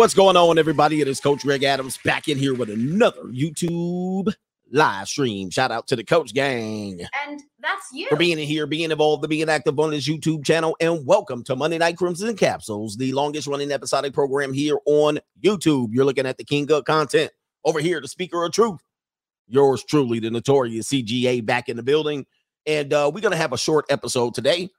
What's going on, everybody? It is Coach Greg Adams back in here with another YouTube live stream. Shout out to the Coach Gang And that's you. for being in here, being involved, being active on this YouTube channel, and welcome to Monday Night Crimson Capsules, the longest running episodic program here on YouTube. You're looking at the King of Content over here, the Speaker of Truth. Yours truly, the notorious CGA, back in the building, and uh, we're gonna have a short episode today.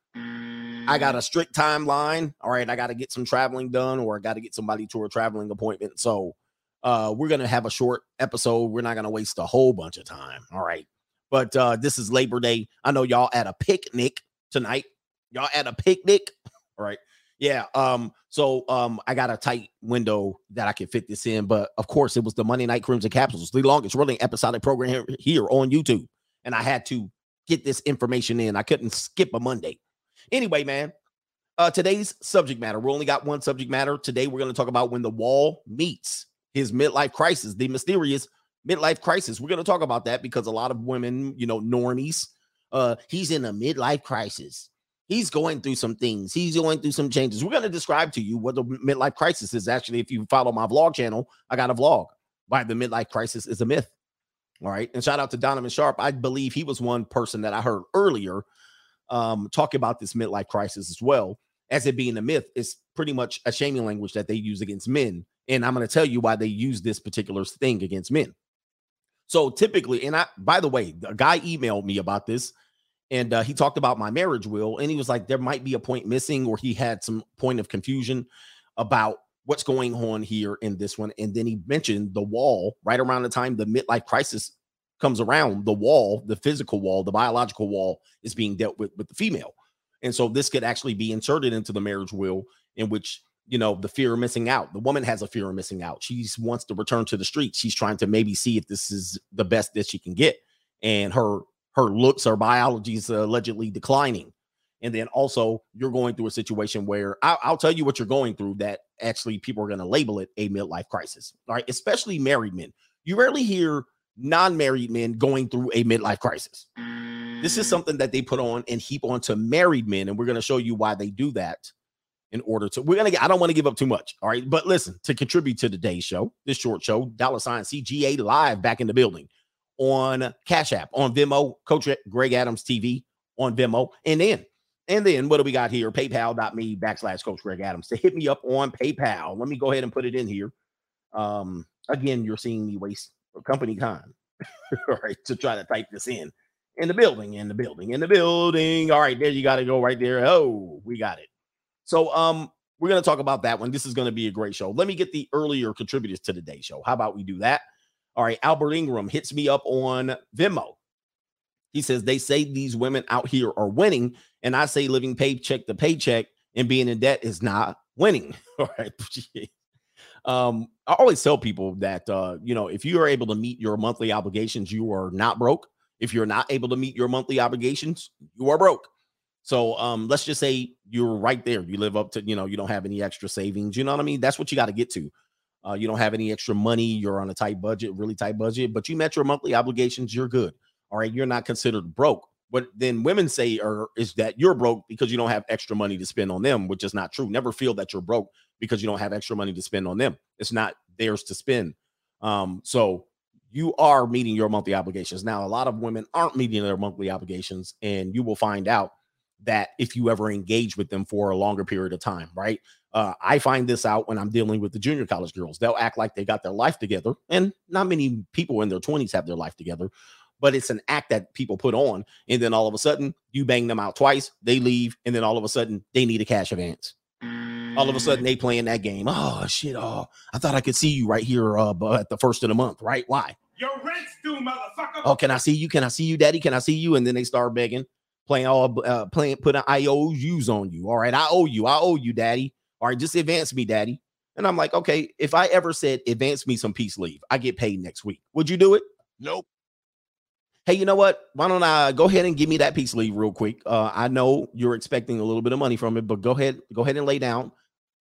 I got a strict timeline. All right, I got to get some traveling done, or I got to get somebody to a traveling appointment. So, uh, we're gonna have a short episode. We're not gonna waste a whole bunch of time. All right, but uh, this is Labor Day. I know y'all at a picnic tonight. Y'all at a picnic. All right. Yeah. Um, so um, I got a tight window that I can fit this in, but of course it was the Monday Night Crimson Capsules, the longest running episodic program here, here on YouTube. And I had to get this information in. I couldn't skip a Monday. Anyway, man. Uh, today's subject matter. We only got one subject matter. Today we're going to talk about when the wall meets his midlife crisis, the mysterious midlife crisis. We're going to talk about that because a lot of women, you know, normies, uh, he's in a midlife crisis. He's going through some things. He's going through some changes. We're going to describe to you what the midlife crisis is. Actually, if you follow my vlog channel, I got a vlog why the midlife crisis is a myth. All right. And shout out to Donovan Sharp. I believe he was one person that I heard earlier um, talk about this midlife crisis as well as it being a myth. It's pretty much a shaming language that they use against men. And I'm going to tell you why they use this particular thing against men. So typically, and I, by the way, a guy emailed me about this and uh, he talked about my marriage wheel. And he was like, there might be a point missing, or he had some point of confusion about what's going on here in this one. And then he mentioned the wall right around the time the midlife crisis comes around, the wall, the physical wall, the biological wall is being dealt with with the female. And so this could actually be inserted into the marriage wheel, in which you know the fear of missing out. The woman has a fear of missing out. She wants to return to the streets. She's trying to maybe see if this is the best that she can get, and her her looks, her biology is allegedly declining. And then also you're going through a situation where I'll, I'll tell you what you're going through that actually people are going to label it a midlife crisis. Right, especially married men. You rarely hear non-married men going through a midlife crisis. This is something that they put on and heap onto married men, and we're going to show you why they do that. In order to, we're gonna get. I don't want to give up too much. All right, but listen to contribute to today's show, this short show, dollar sign CGA live back in the building on Cash App, on Vimeo, Coach Greg Adams TV on Vimeo, and then and then what do we got here? PayPal.me backslash Coach Greg Adams to hit me up on PayPal. Let me go ahead and put it in here. Um, again, you're seeing me waste company time, all right, to try to type this in in the building, in the building, in the building. All right, there you got to go right there. Oh, we got it. So, um, we're going to talk about that one. This is going to be a great show. Let me get the earlier contributors to the day show. How about we do that? All right, Albert Ingram hits me up on Venmo. He says they say these women out here are winning, and I say living paycheck to paycheck and being in debt is not winning. All right. um, I always tell people that uh, you know, if you are able to meet your monthly obligations, you are not broke. If you're not able to meet your monthly obligations, you are broke. So um, let's just say you're right there. You live up to, you know, you don't have any extra savings. You know what I mean? That's what you got to get to. Uh, you don't have any extra money. You're on a tight budget, really tight budget, but you met your monthly obligations. You're good. All right. You're not considered broke. What then women say are is that you're broke because you don't have extra money to spend on them, which is not true. Never feel that you're broke because you don't have extra money to spend on them. It's not theirs to spend. Um, so you are meeting your monthly obligations. Now, a lot of women aren't meeting their monthly obligations, and you will find out that if you ever engage with them for a longer period of time, right? Uh, I find this out when I'm dealing with the junior college girls. They'll act like they got their life together, and not many people in their 20s have their life together, but it's an act that people put on. And then all of a sudden, you bang them out twice, they leave, and then all of a sudden, they need a cash advance. All of a sudden, they playing that game. Oh shit! Oh, I thought I could see you right here uh, at the first of the month, right? Why? Your rent's due, motherfucker. Oh, can I see you? Can I see you, daddy? Can I see you? And then they start begging, playing all uh, playing, putting IOUs on you. All right, I owe you. I owe you, daddy. All right, just advance me, daddy. And I'm like, okay, if I ever said advance me some peace leave, I get paid next week. Would you do it? Nope. Hey, you know what? Why don't I go ahead and give me that peace leave real quick? Uh, I know you're expecting a little bit of money from it, but go ahead, go ahead and lay down.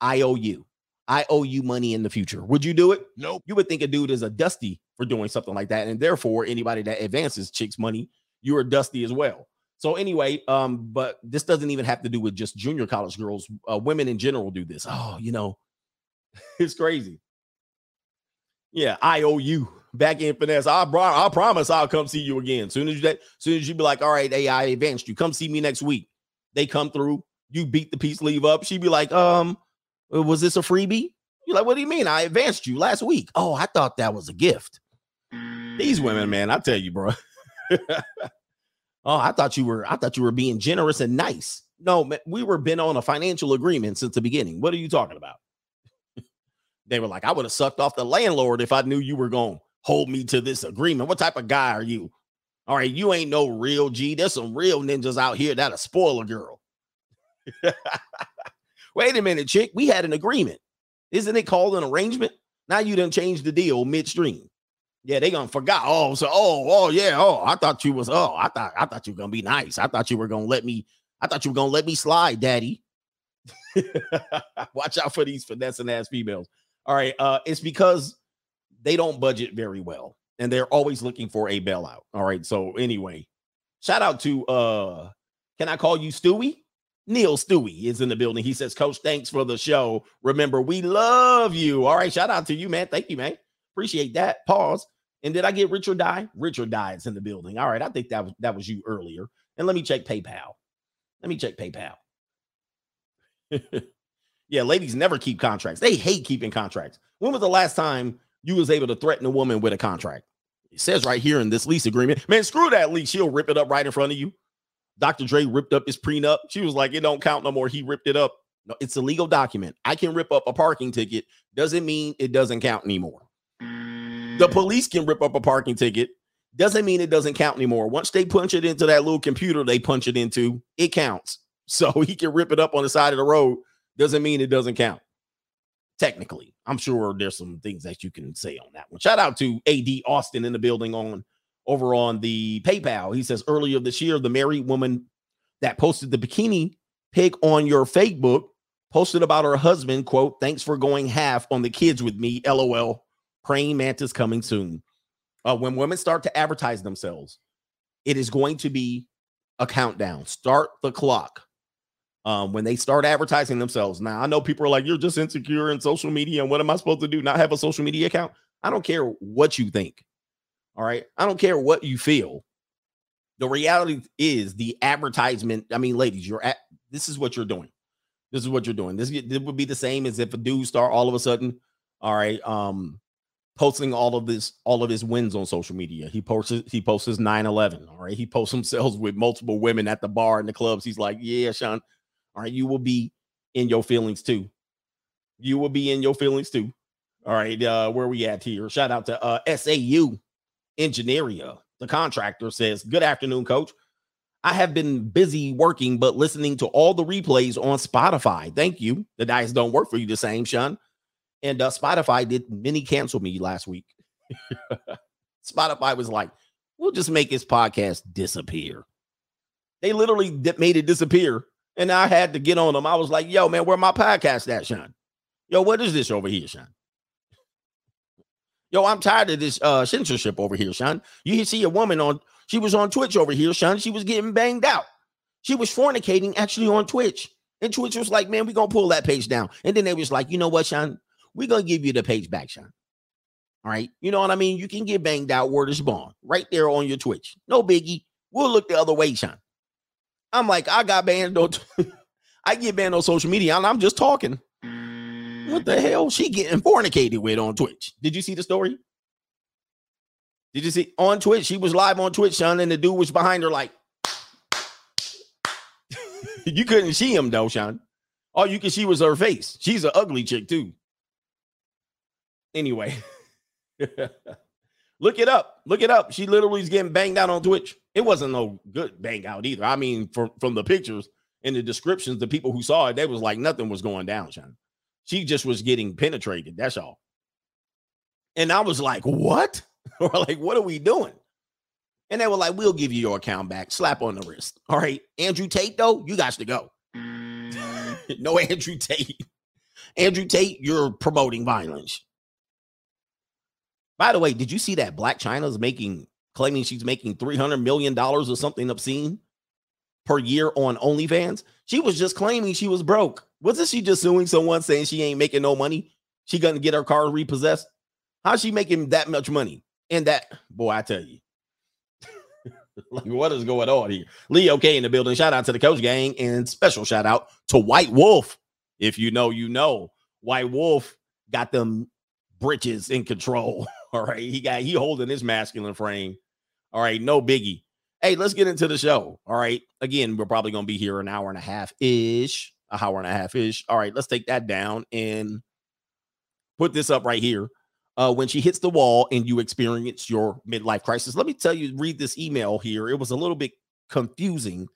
I owe you. I owe you money in the future. Would you do it? Nope. You would think a dude is a dusty for doing something like that, and therefore anybody that advances chicks money, you are dusty as well. So anyway, um, but this doesn't even have to do with just junior college girls. Uh, women in general do this. Oh, you know, it's crazy. Yeah, I owe you back in finesse. I brought. I promise I'll come see you again. Soon as you that, soon as you be like, all right, hey, I advanced you. Come see me next week. They come through. You beat the peace leave up. She'd be like, um, Uh, was this a freebie? You're like, what do you mean? I advanced you last week. Oh, I thought that was a gift. These women, mm. man, I tell you, bro. oh, I thought you were. I thought you were being generous and nice. No, man, we were been on a financial agreement since the beginning. What are you talking about? they were like, I would have sucked off the landlord if I knew you were going to hold me to this agreement. What type of guy are you? All right, you ain't no real G. There's some real ninjas out here spoil a girl. Wait a minute, chick. We had an agreement. Isn't it called an arrangement? Now you done changed the deal midstream. Yeah, they gonna forgot. Oh, so oh, oh yeah. Oh, I thought you was. Oh, I thought I thought you were gonna be nice. I thought you were gonna let me. I thought you were gonna let me slide, daddy. Watch out for these finessing ass females. All right, uh, it's because they don't budget very well, and they're always looking for a bailout. All right. So anyway, shout out to uh, can I call you Stewie? Neil Stewie is in the building. He says, Coach, thanks for the show. Remember, we love you. All right. Shout out to you, man. Thank you, man. Appreciate that. Pause. And did I get Richard Die? Richard Die is in the building. All right. I think that was that was you earlier. And let me check PayPal. Let me check PayPal. yeah, ladies never keep contracts. They hate keeping contracts. When was the last time you was able to threaten a woman with a contract? It says right here in this lease agreement. Man, screw that lease. She'll rip it up right in front of you. Dr. Dre ripped up his prenup. She was like, it don't count no more. He ripped it up. No, it's a legal document. I can rip up a parking ticket. Doesn't mean it doesn't count anymore. The mm. police can rip up a parking ticket. Doesn't mean it doesn't count anymore. Once they punch it into that little computer they punch it into, it counts. So he can rip it up on the side of the road. Doesn't mean it doesn't count. Technically, I'm sure there's some things that you can say on that one. Shout out to AD Austin in the building on over on the PayPal. He says earlier this year, the married woman that posted the bikini pic on your Facebook posted about her husband, quote, thanks for going half on the kids with me, LOL. Praying mantis coming soon. Uh, when women start to advertise themselves, it is going to be a countdown. Start the clock. Um, when they start advertising themselves. Now, I know people are like, you're just insecure in social media. And what am I supposed to do? Not have a social media account? I don't care what you think. All right. I don't care what you feel. The reality is the advertisement. I mean, ladies, you're at this is what you're doing. This is what you're doing. This, this would be the same as if a dude start all of a sudden, all right, um, posting all of this, all of his wins on social media. He posts he posts his 9-11. All right. He posts himself with multiple women at the bar and the clubs. He's like, Yeah, Sean. All right, you will be in your feelings too. You will be in your feelings too. All right, uh, where we at here? Shout out to uh SAU Engineeria. The contractor says, Good afternoon, coach. I have been busy working, but listening to all the replays on Spotify. Thank you. The dice don't work for you the same, Sean. And uh, Spotify did mini cancel me last week. Spotify was like, we'll just make this podcast disappear. They literally made it disappear. And I had to get on them. I was like, yo, man, where my podcast at, Sean? Yo, what is this over here, Sean? Yo, I'm tired of this uh censorship over here, Sean. You see a woman on, she was on Twitch over here, Sean. She was getting banged out. She was fornicating actually on Twitch. And Twitch was like, man, we're gonna pull that page down. And then they was like, you know what, Sean? We're gonna give you the page back, Sean. All right. You know what I mean? You can get banged out word is born right there on your Twitch. No biggie. We'll look the other way, Sean. I'm like, I got banned on I get banned on social media, and I'm just talking. What the hell? She getting fornicated with on Twitch. Did you see the story? Did you see on Twitch? She was live on Twitch, Sean, and the dude was behind her, like you couldn't see him though, Sean. All you could see was her face. She's an ugly chick too. Anyway, look it up. Look it up. She literally is getting banged out on Twitch. It wasn't no good bang out either. I mean, from from the pictures and the descriptions, the people who saw it, they was like nothing was going down, Sean. She just was getting penetrated. That's all. And I was like, what? or like, what are we doing? And they were like, we'll give you your account back. Slap on the wrist. All right. Andrew Tate, though, you got to go. Mm. no Andrew Tate. Andrew Tate, you're promoting violence. By the way, did you see that Blac Chyna's making claiming she's making $300 million or something obscene per year on OnlyFans? She was just claiming she was broke. Wasn't she just suing someone saying she ain't making no money? She gonna get her car repossessed. How's she making that much money? And that boy, I tell you, like what is going on here? Leo K in the building. Shout out to the coach gang and special shout out to White Wolf. If you know, you know. White Wolf got them britches in control. All right, he got he holding his masculine frame. All right, no biggie. Hey, let's get into the show. All right, again, we're probably gonna be here an hour and a half ish, a hour and a half ish. All right, let's take that down and put this up right here. Uh, when she hits the wall and you experience your midlife crisis, let me tell you, read this email here. It was a little bit confusing.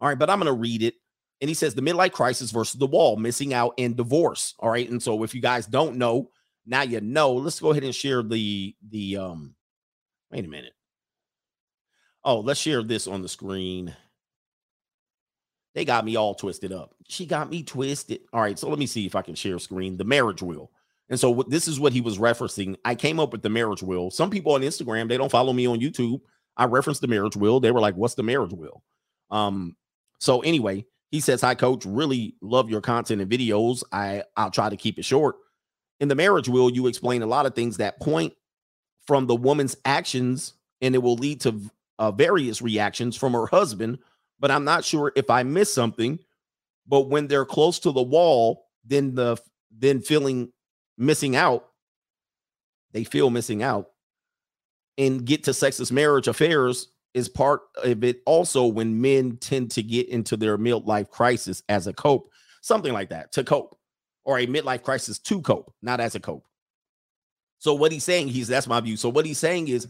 All right, but I'm gonna read it. And he says the midlife crisis versus the wall, missing out and divorce. All right, and so if you guys don't know, now you know. Let's go ahead and share the the um. Wait a minute. Oh, let's share this on the screen. They got me all twisted up. She got me twisted. All right, so let me see if I can share screen. The marriage wheel. And so this is what he was referencing. I came up with the marriage wheel. Some people on Instagram, they don't follow me on YouTube. I referenced the marriage wheel. They were like, "What's the marriage wheel?" Um, so anyway, he says, "Hi, coach. Really love your content and videos. I I'll try to keep it short. In the marriage wheel, you explain a lot of things that point from the woman's actions, and it will lead to uh, various reactions from her husband. But I'm not sure if I missed something. But when they're close to the wall, then the then feeling missing out, they feel missing out, and get to sexist marriage affairs is part of it. Also, when men tend to get into their midlife crisis as a cope, something like that to cope, or a midlife crisis to cope, not as a cope. So what he's saying, he's that's my view. So what he's saying is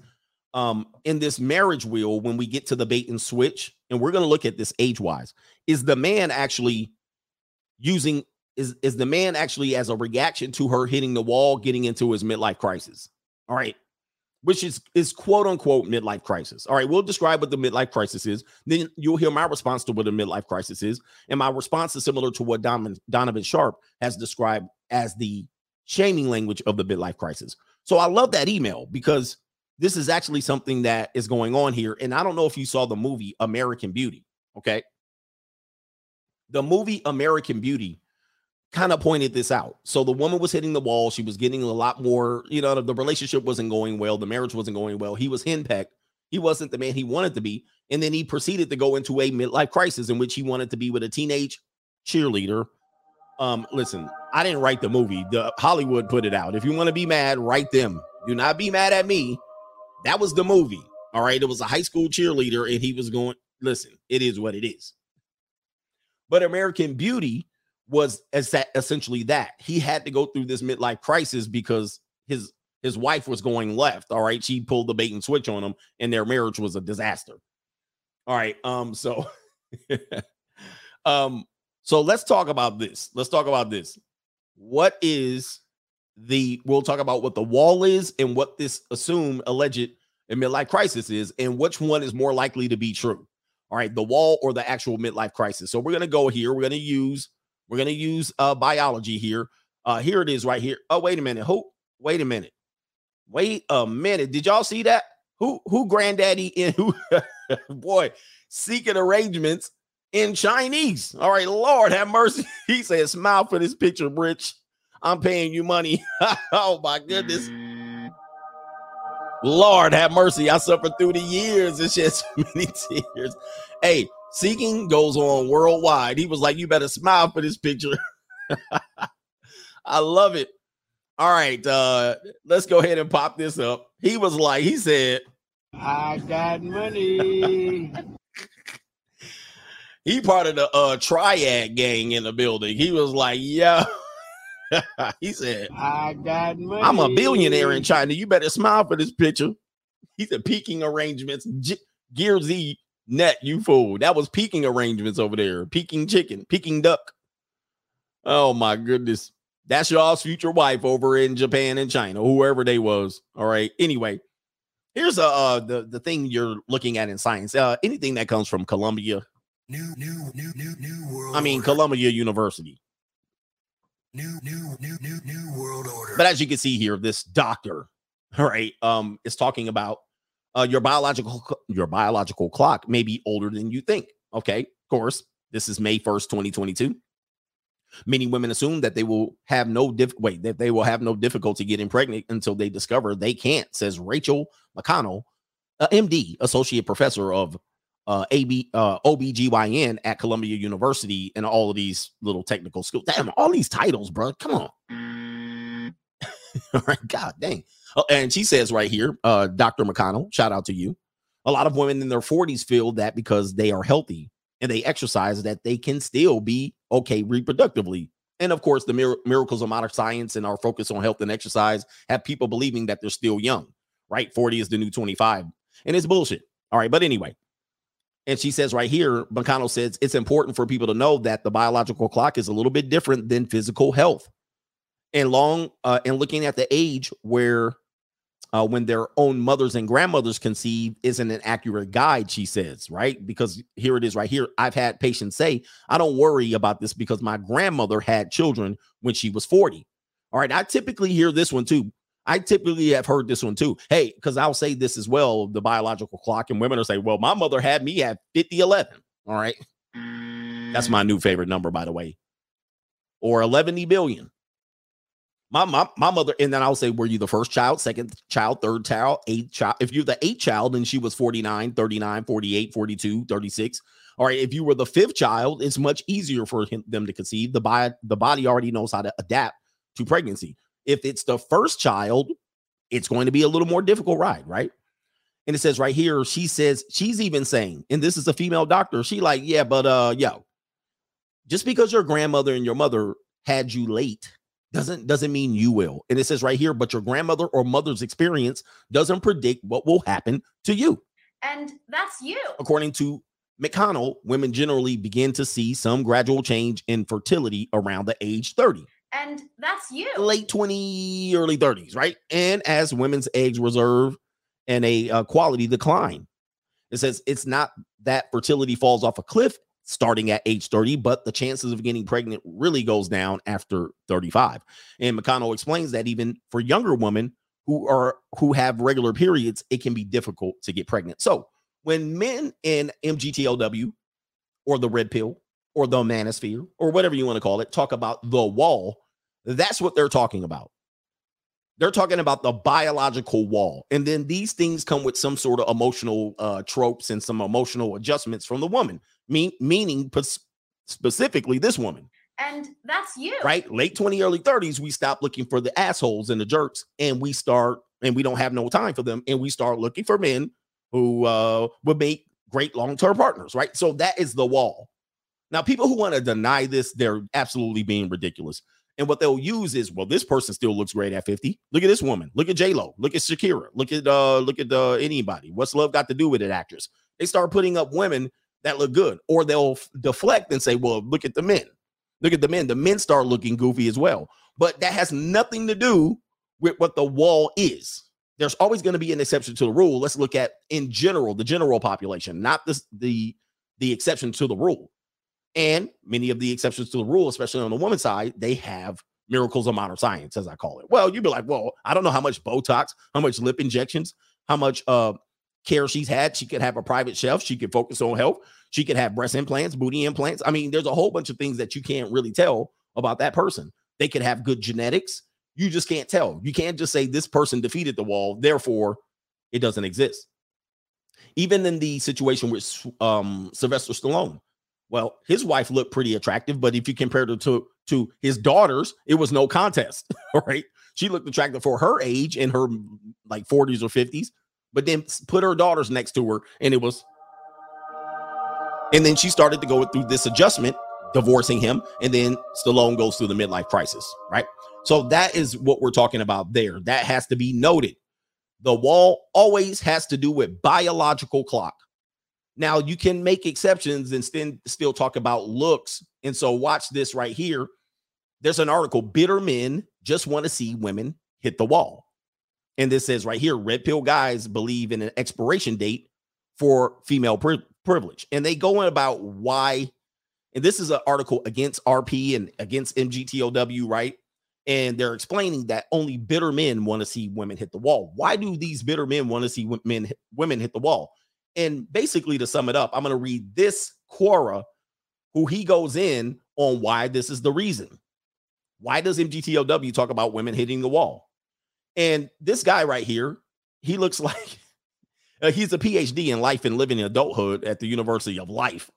um in this marriage wheel when we get to the bait and switch and we're going to look at this age wise is the man actually using is is the man actually as a reaction to her hitting the wall getting into his midlife crisis? All right. Which is is quote unquote midlife crisis. All right we'll describe what the midlife crisis is then you'll hear my response to what a midlife crisis is and my response is similar to what donovan, donovan sharp has described as the shaming language of the midlife crisis. So i love that email because this is actually something that is going on here. And I don't know if you saw the movie American Beauty. Okay. The movie American Beauty kind of pointed this out. So the woman was hitting the wall. She was getting a lot more, you know, the relationship wasn't going well. The marriage wasn't going well. He was henpecked. He wasn't the man he wanted to be. And then he proceeded to go into a midlife crisis in which he wanted to be with a teenage cheerleader. Um, listen, I didn't write the movie. The Hollywood put it out. If you want to be mad, write them. Do not be mad at me that was the movie. All right. It was a high school cheerleader, and he was going, listen, it is what it is. But American Beauty was essentially that. He had to go through this midlife crisis because his his wife was going left. All right. She pulled the bait and switch on him, and their marriage was a disaster. All right. Um, so um, so let's talk about this. Let's talk about this. What is the we'll talk about what the wall is and what this assumed alleged midlife crisis is and which one is more likely to be true. All right, the wall or the actual midlife crisis. So we're gonna go here. We're gonna use we're gonna use uh biology here. Uh here it is right here. Oh, wait a minute. Who wait a minute. Wait a minute. Did y'all see that? Who who granddaddy in who boy seeking arrangements in Chinese. All right, Lord have mercy. He said, smile for this picture, Rich. I'm paying you money. oh my goodness. Lord have mercy. I suffered through the years and shed so many tears. Hey, seeking goes on worldwide. He was like, You better smile for this picture. I love it. All right, uh, let's go ahead and pop this up. He was like, he said, I got money. he part of the uh triad gang in the building. He was like, yeah. he said, I got money. I'm a billionaire in China. You better smile for this picture. He said, peaking arrangements, G- Gear Z net, you fool. That was peaking arrangements over there. Peaking chicken, peaking duck. Oh my goodness. That's y'all's future wife over in Japan and China, whoever they was. All right. Anyway, here's a uh, the the thing you're looking at in science. Uh, anything that comes from Columbia, New, new, new, new, new world. I mean. Columbia University. New, new, new, new, new world order. But as you can see here, this doctor, right, um, is talking about uh, your biological your biological clock may be older than you think. Okay, of course, this is May first, twenty twenty two. Many women assume that they will have no diff- wait that they will have no difficulty getting pregnant until they discover they can't, says Rachel McConnell, MD, associate professor of uh, AB uh, OBGYN at Columbia University, and all of these little technical schools. Damn, all these titles, bro. Come on. all right, God dang. Oh, and she says right here, uh, Dr. McConnell, shout out to you. A lot of women in their 40s feel that because they are healthy and they exercise, that they can still be okay reproductively. And of course, the mir- miracles of modern science and our focus on health and exercise have people believing that they're still young, right? 40 is the new 25, and it's bullshit. All right, but anyway. And she says right here, McConnell says it's important for people to know that the biological clock is a little bit different than physical health. And long uh, and looking at the age where uh, when their own mothers and grandmothers conceive isn't an accurate guide, she says, right? Because here it is right here. I've had patients say, I don't worry about this because my grandmother had children when she was 40. All right. I typically hear this one too. I typically have heard this one too. Hey, because I'll say this as well the biological clock, and women will say, well, my mother had me at 50 11. All right. That's my new mm. favorite number, by the way. Or 11 billion. My, my my mother, and then I'll say, were you the first child, second child, third child, eighth child? If you're the eighth child, and she was 49, 39, 48, 42, 36. All right. If you were the fifth child, it's much easier for him, them to conceive. The body, the body already knows how to adapt to pregnancy. If it's the first child, it's going to be a little more difficult ride, right? And it says right here, she says, she's even saying, and this is a female doctor, she like, yeah, but uh, yo, just because your grandmother and your mother had you late doesn't doesn't mean you will. And it says right here, but your grandmother or mother's experience doesn't predict what will happen to you. And that's you. According to McConnell, women generally begin to see some gradual change in fertility around the age 30 And that's you. late 20 early 30s right? And as women's eggs reserve and a uh, quality decline. It says it's not that fertility falls off a cliff starting at age 30 but the chances of getting pregnant really goes down after 35 and mcconnell explains that even for younger women who are who have regular periods it can be difficult to get pregnant. So when men in MGTOW or the red pill or the manosphere or whatever you want to call it talk about the wall that's what they're talking about. They're talking about the biological wall. And then these things come with some sort of emotional uh, tropes and some emotional adjustments from the woman, mean, meaning specifically this woman, And that's you. right? Late 20, early 30s, we stop looking for the assholes and the jerks and we start, and we don't have no time for them. And we start looking for men who uh, would make great long term partners, right? So that is the wall. Now, people who want to deny this, they're absolutely being ridiculous. And what they'll use is, well, this person still looks great at 50. Look at this woman. Look at J Lo. Look at Shakira. Look at uh, look at uh, anybody. What's love got to do with it? Actress. They start putting up women that look good, or they'll f- deflect and say, well, look at the men. Look at the men. The men start looking goofy as well. But that has nothing to do with what the wall is. There's always going to be an exception to the rule. Let's look at in general the general population, not this the the exception to the rule. And many of the exceptions to the rule, especially on the woman's side, they have miracles of modern science, as I call it. Well, you'd be like, well, I don't know how much Botox, how much lip injections, how much uh care she's had. She could have a private chef. She could focus on health. She could have breast implants, booty implants. I mean, there's a whole bunch of things that you can't really tell about that person. They could have good genetics. You just can't tell. You can't just say this person defeated the wall, therefore it doesn't exist. Even in the situation with um, Sylvester Stallone, well, his wife looked pretty attractive, but if you compared her to to his daughters, it was no contest. right? she looked attractive for her age in her like 40s or 50s, but then put her daughters next to her, and it was. And then she started to go through this adjustment, divorcing him, and then Stallone goes through the midlife crisis. Right, so that is what we're talking about there. That has to be noted. The wall always has to do with biological clock. Now you can make exceptions and still talk about looks. And so watch this right here. There's an article, bitter men just want to see women hit the wall. And this says right here, red pill guys believe in an expiration date for female pri- privilege. And they go in about why. And this is an article against RP and against MGTOW, right? And they're explaining that only bitter men want to see women hit the wall. Why do these bitter men want to see men women hit the wall? And basically, to sum it up, I'm going to read this Quora, who he goes in on why this is the reason. Why does MGTOW talk about women hitting the wall? And this guy right here, he looks like uh, he's a PhD in life and living in adulthood at the University of Life.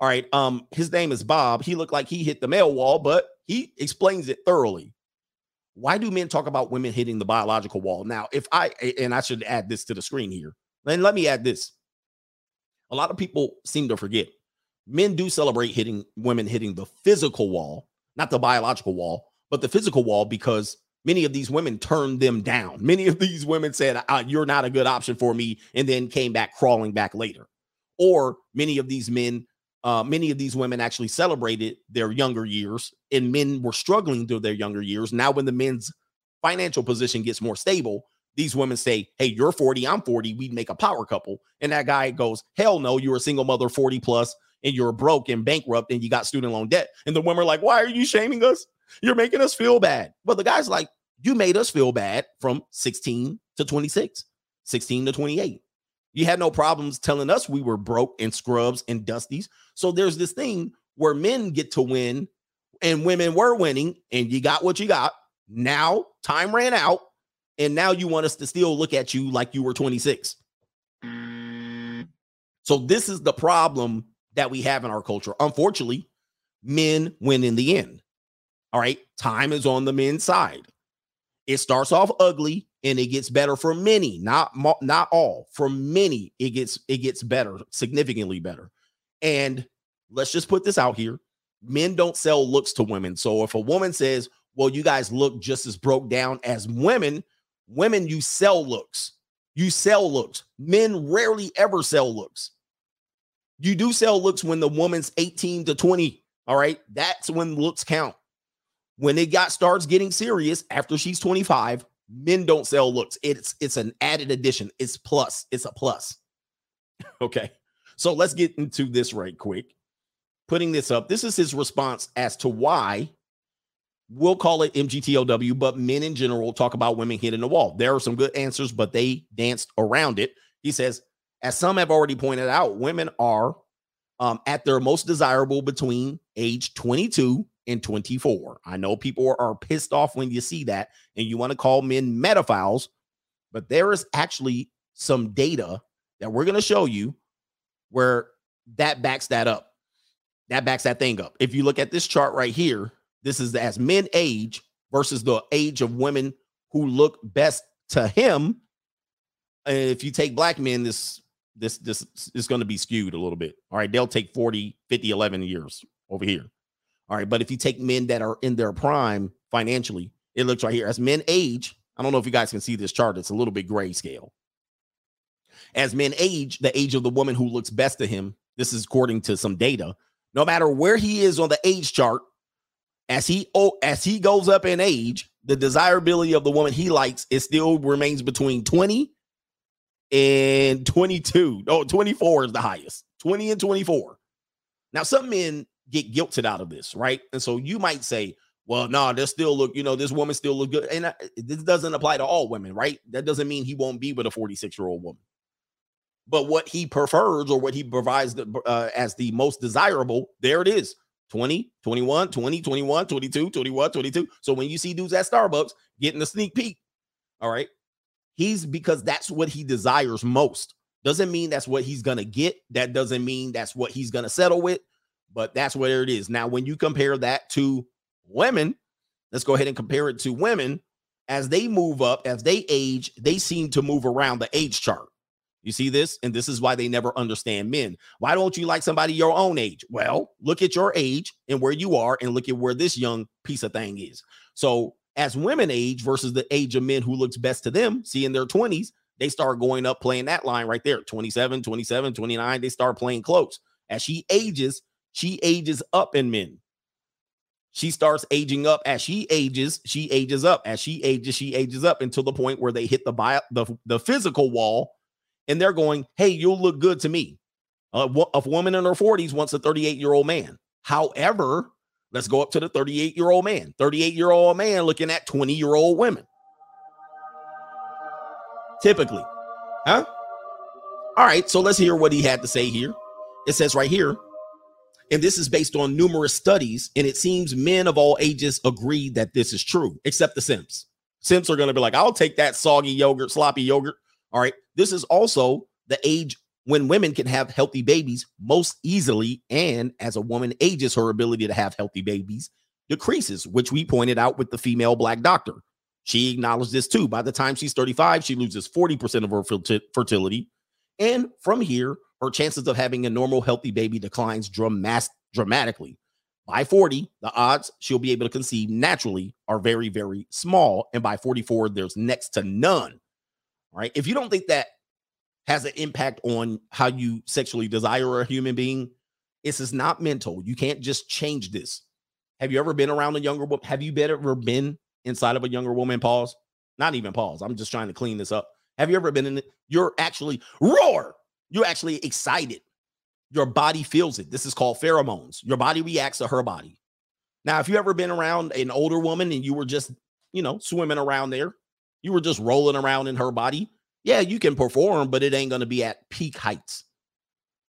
All right. Um, his name is Bob. He looked like he hit the male wall, but he explains it thoroughly. Why do men talk about women hitting the biological wall? Now, if I and I should add this to the screen here, then let me add this. A lot of people seem to forget men do celebrate hitting women hitting the physical wall, not the biological wall, but the physical wall because many of these women turned them down. Many of these women said, You're not a good option for me, and then came back crawling back later. Or many of these men, uh, many of these women actually celebrated their younger years, and men were struggling through their younger years. Now, when the men's financial position gets more stable, these women say, Hey, you're 40, I'm 40, we'd make a power couple. And that guy goes, Hell no, you're a single mother 40 plus, and you're broke and bankrupt, and you got student loan debt. And the women are like, Why are you shaming us? You're making us feel bad. But the guy's like, You made us feel bad from 16 to 26, 16 to 28. You had no problems telling us we were broke and scrubs and dusties. So there's this thing where men get to win and women were winning, and you got what you got. Now time ran out, and now you want us to still look at you like you were 26. So this is the problem that we have in our culture. Unfortunately, men win in the end. All right, time is on the men's side. It starts off ugly and it gets better for many, not not all. For many, it gets it gets better, significantly better. And let's just put this out here. Men don't sell looks to women. So if a woman says, "Well, you guys look just as broke down as women," women you sell looks. You sell looks. Men rarely ever sell looks. You do sell looks when the woman's 18 to 20. All right. That's when looks count. When it got starts getting serious after she's 25, men don't sell looks. It's it's an added addition. It's plus. It's a plus. okay. So let's get into this right quick. Putting this up. This is his response as to why we'll call it MGTOW, but men in general talk about women hitting the wall. There are some good answers, but they danced around it. He says, as some have already pointed out, women are um, at their most desirable between age 22 and 24. I know people are pissed off when you see that and you want to call men metaphiles, but there is actually some data that we're going to show you where that backs that up. That backs that thing up. If you look at this chart right here, this is as men age versus the age of women who look best to him. And if you take black men, this this this is going to be skewed a little bit. All right, they'll take 40, 50, 11 years over here. All right, but if you take men that are in their prime financially, it looks right here as men age. I don't know if you guys can see this chart. It's a little bit grayscale. As men age, the age of the woman who looks best to him, this is according to some data. No matter where he is on the age chart, as he oh, as he goes up in age, the desirability of the woman he likes it still remains between 20 and 22. Oh, 24 is the highest. 20 and 24. Now, some men get guilted out of this, right? And so you might say, well, no, nah, they still look, you know, this woman still look good. And I, this doesn't apply to all women, right? That doesn't mean he won't be with a 46 year old woman. But what he prefers or what he provides the, uh, as the most desirable, there it is 20, 21, 20, 21, 22, 21, 22. So when you see dudes at Starbucks getting a sneak peek, all right, he's because that's what he desires most. Doesn't mean that's what he's going to get. That doesn't mean that's what he's going to settle with, but that's where it is. Now, when you compare that to women, let's go ahead and compare it to women as they move up, as they age, they seem to move around the age chart. You see this? And this is why they never understand men. Why don't you like somebody your own age? Well, look at your age and where you are, and look at where this young piece of thing is. So as women age versus the age of men who looks best to them, see in their 20s, they start going up playing that line right there 27, 27, 29. They start playing close. As she ages, she ages up in men. She starts aging up as she ages, she ages up. As she ages, she ages up until the point where they hit the bio, the, the physical wall and they're going, Hey, you'll look good to me. A woman in her 40s wants a 38 year old man. However, Let's go up to the 38 year old man. 38 year old man looking at 20 year old women. Typically. Huh? All right. So let's hear what he had to say here. It says right here And this is based on numerous studies. And it seems men of all ages agree that this is true, except the simps. Simps are going to be like, I'll take that soggy yogurt, sloppy yogurt. All right. This is also the age when women can have healthy babies most easily. And as a woman ages, her ability to have healthy babies decreases, which we pointed out with the female black doctor. She acknowledged this too. By the time she's 35, she loses 40% of her fertility. And from here, her chances of having a normal, healthy baby declines dramas- dramatically. By 40, the odds she'll be able to conceive naturally are very, very small. And by 44, there's next to none. Right. If you don't think that has an impact on how you sexually desire a human being, this is not mental. You can't just change this. Have you ever been around a younger woman? Have you ever been inside of a younger woman? Pause. Not even pause. I'm just trying to clean this up. Have you ever been in it? You're actually roar. You're actually excited. Your body feels it. This is called pheromones. Your body reacts to her body. Now, if you ever been around an older woman and you were just, you know, swimming around there, you were just rolling around in her body, yeah, you can perform, but it ain't going to be at peak heights.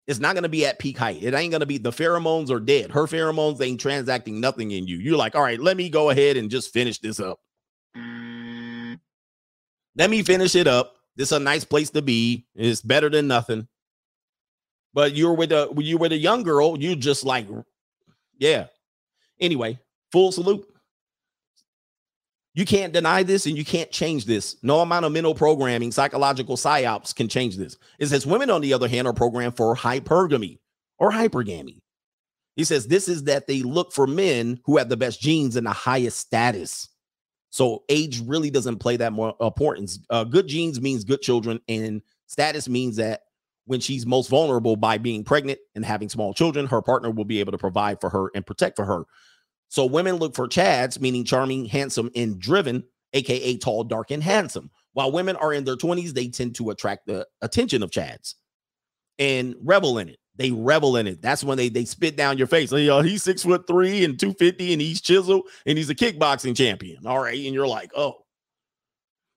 It's not going to be at peak height. It ain't going to be the pheromones are dead. Her pheromones ain't transacting nothing in you. You're like, all right, let me go ahead and just finish this up. Mm. Let me finish it up. This is a nice place to be. It's better than nothing. But you're with a when you with a young girl, you just like, yeah. Anyway, full salute. You can't deny this and you can't change this. No amount of mental programming, psychological psyops can change this. It says women, on the other hand, are programmed for hypergamy or hypergamy. He says this is that they look for men who have the best genes and the highest status. So age really doesn't play that more importance. Uh, good genes means good children, and status means that when she's most vulnerable by being pregnant and having small children, her partner will be able to provide for her and protect for her. So women look for chads, meaning charming, handsome, and driven, aka tall, dark, and handsome. While women are in their 20s, they tend to attract the attention of chads and revel in it. They revel in it. That's when they they spit down your face. Like, "Oh, he's six foot three and 250, and he's chiseled, and he's a kickboxing champion. All right. And you're like, oh.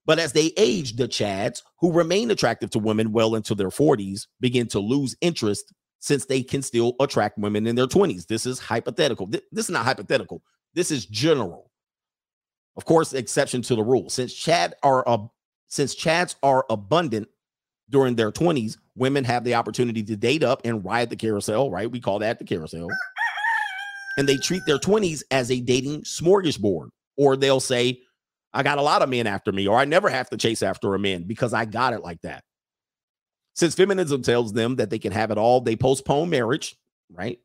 But as they age, the chads who remain attractive to women well into their 40s begin to lose interest since they can still attract women in their 20s. This is hypothetical. Th- This is not hypothetical. This is general. Of course, exception to the rule. Since Chad are uh, since Chads are abundant during their 20s, women have the opportunity to date up and ride the carousel, right? We call that the carousel. And they treat their 20s as a dating smorgasbord. Or they'll say, I got a lot of men after me, or I never have to chase after a man because I got it like that. Since feminism tells them that they can have it all, they postpone marriage, right?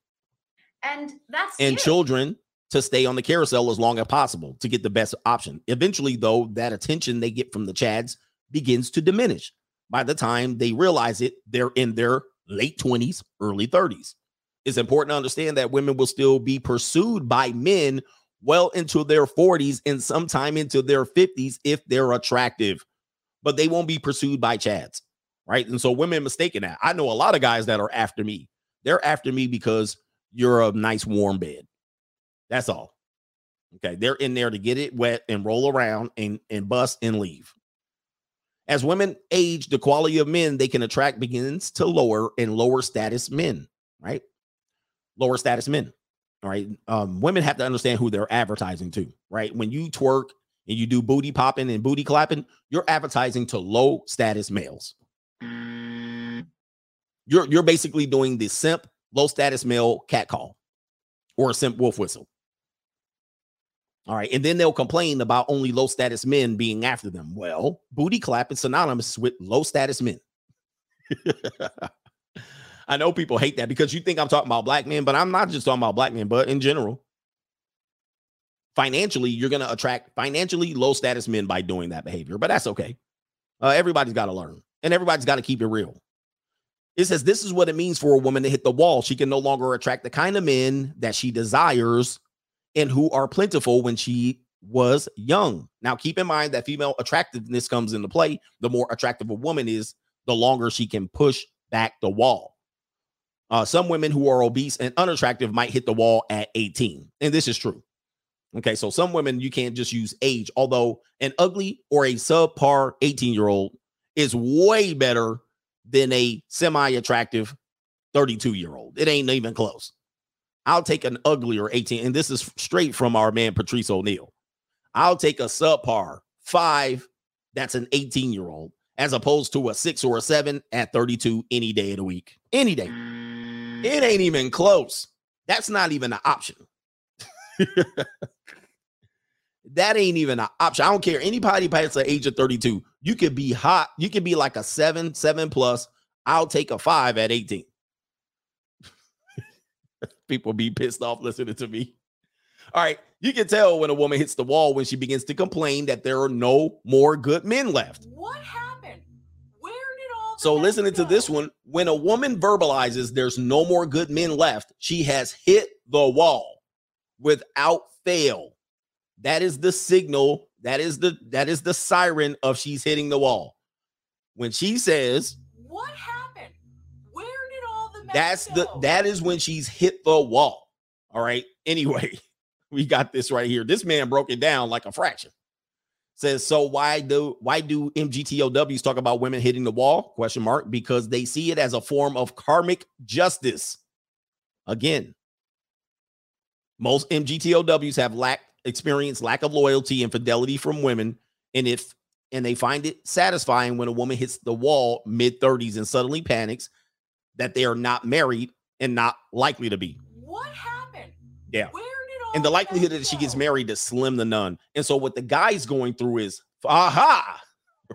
And that's and you. children to stay on the carousel as long as possible to get the best option. Eventually, though, that attention they get from the Chads begins to diminish. By the time they realize it, they're in their late 20s, early 30s. It's important to understand that women will still be pursued by men well into their 40s and sometime into their 50s if they're attractive, but they won't be pursued by Chads, right? And so women mistaken that. I know a lot of guys that are after me. They're after me because you're a nice warm bed. That's all. Okay. They're in there to get it wet and roll around and, and bust and leave. As women age, the quality of men they can attract begins to lower and lower status men, right? Lower status men. All right. Um, women have to understand who they're advertising to, right? When you twerk and you do booty popping and booty clapping, you're advertising to low status males. You're you're basically doing the simp low status male cat call or a simp wolf whistle. All right. And then they'll complain about only low status men being after them. Well, booty clap is synonymous with low status men. I know people hate that because you think I'm talking about black men, but I'm not just talking about black men, but in general. Financially, you're going to attract financially low status men by doing that behavior, but that's okay. Uh, everybody's got to learn and everybody's got to keep it real. It says this is what it means for a woman to hit the wall. She can no longer attract the kind of men that she desires and who are plentiful when she was young. Now, keep in mind that female attractiveness comes into play. The more attractive a woman is, the longer she can push back the wall. Uh, some women who are obese and unattractive might hit the wall at 18. And this is true. Okay, so some women you can't just use age, although an ugly or a subpar 18 year old is way better than a semi attractive 32 year old. It ain't even close. I'll take an uglier 18. And this is straight from our man Patrice O'Neal. I'll take a subpar five. That's an 18 year old, as opposed to a six or a seven at 32 any day of the week. Any day. It ain't even close. That's not even an option. that ain't even an option. I don't care. Anybody past the age of 32, you could be hot. You could be like a seven, seven plus. I'll take a five at 18. People be pissed off listening to me. All right. You can tell when a woman hits the wall when she begins to complain that there are no more good men left. What happened? Where did all So listening to this one, when a woman verbalizes there's no more good men left, she has hit the wall without fail. That is the signal. That is the that is the siren of she's hitting the wall. When she says What happened? Where did all the that's the that is when she's hit the wall. All right. Anyway, we got this right here. This man broke it down like a fraction. Says so why do why do MGTOWs talk about women hitting the wall? Question mark because they see it as a form of karmic justice. Again, most MGTOWs have lack experience lack of loyalty and fidelity from women and if and they find it satisfying when a woman hits the wall mid 30s and suddenly panics that they are not married and not likely to be. What happened? Yeah. Where did all And the likelihood that she gets married is slim to none. And so what the guy's going through is aha,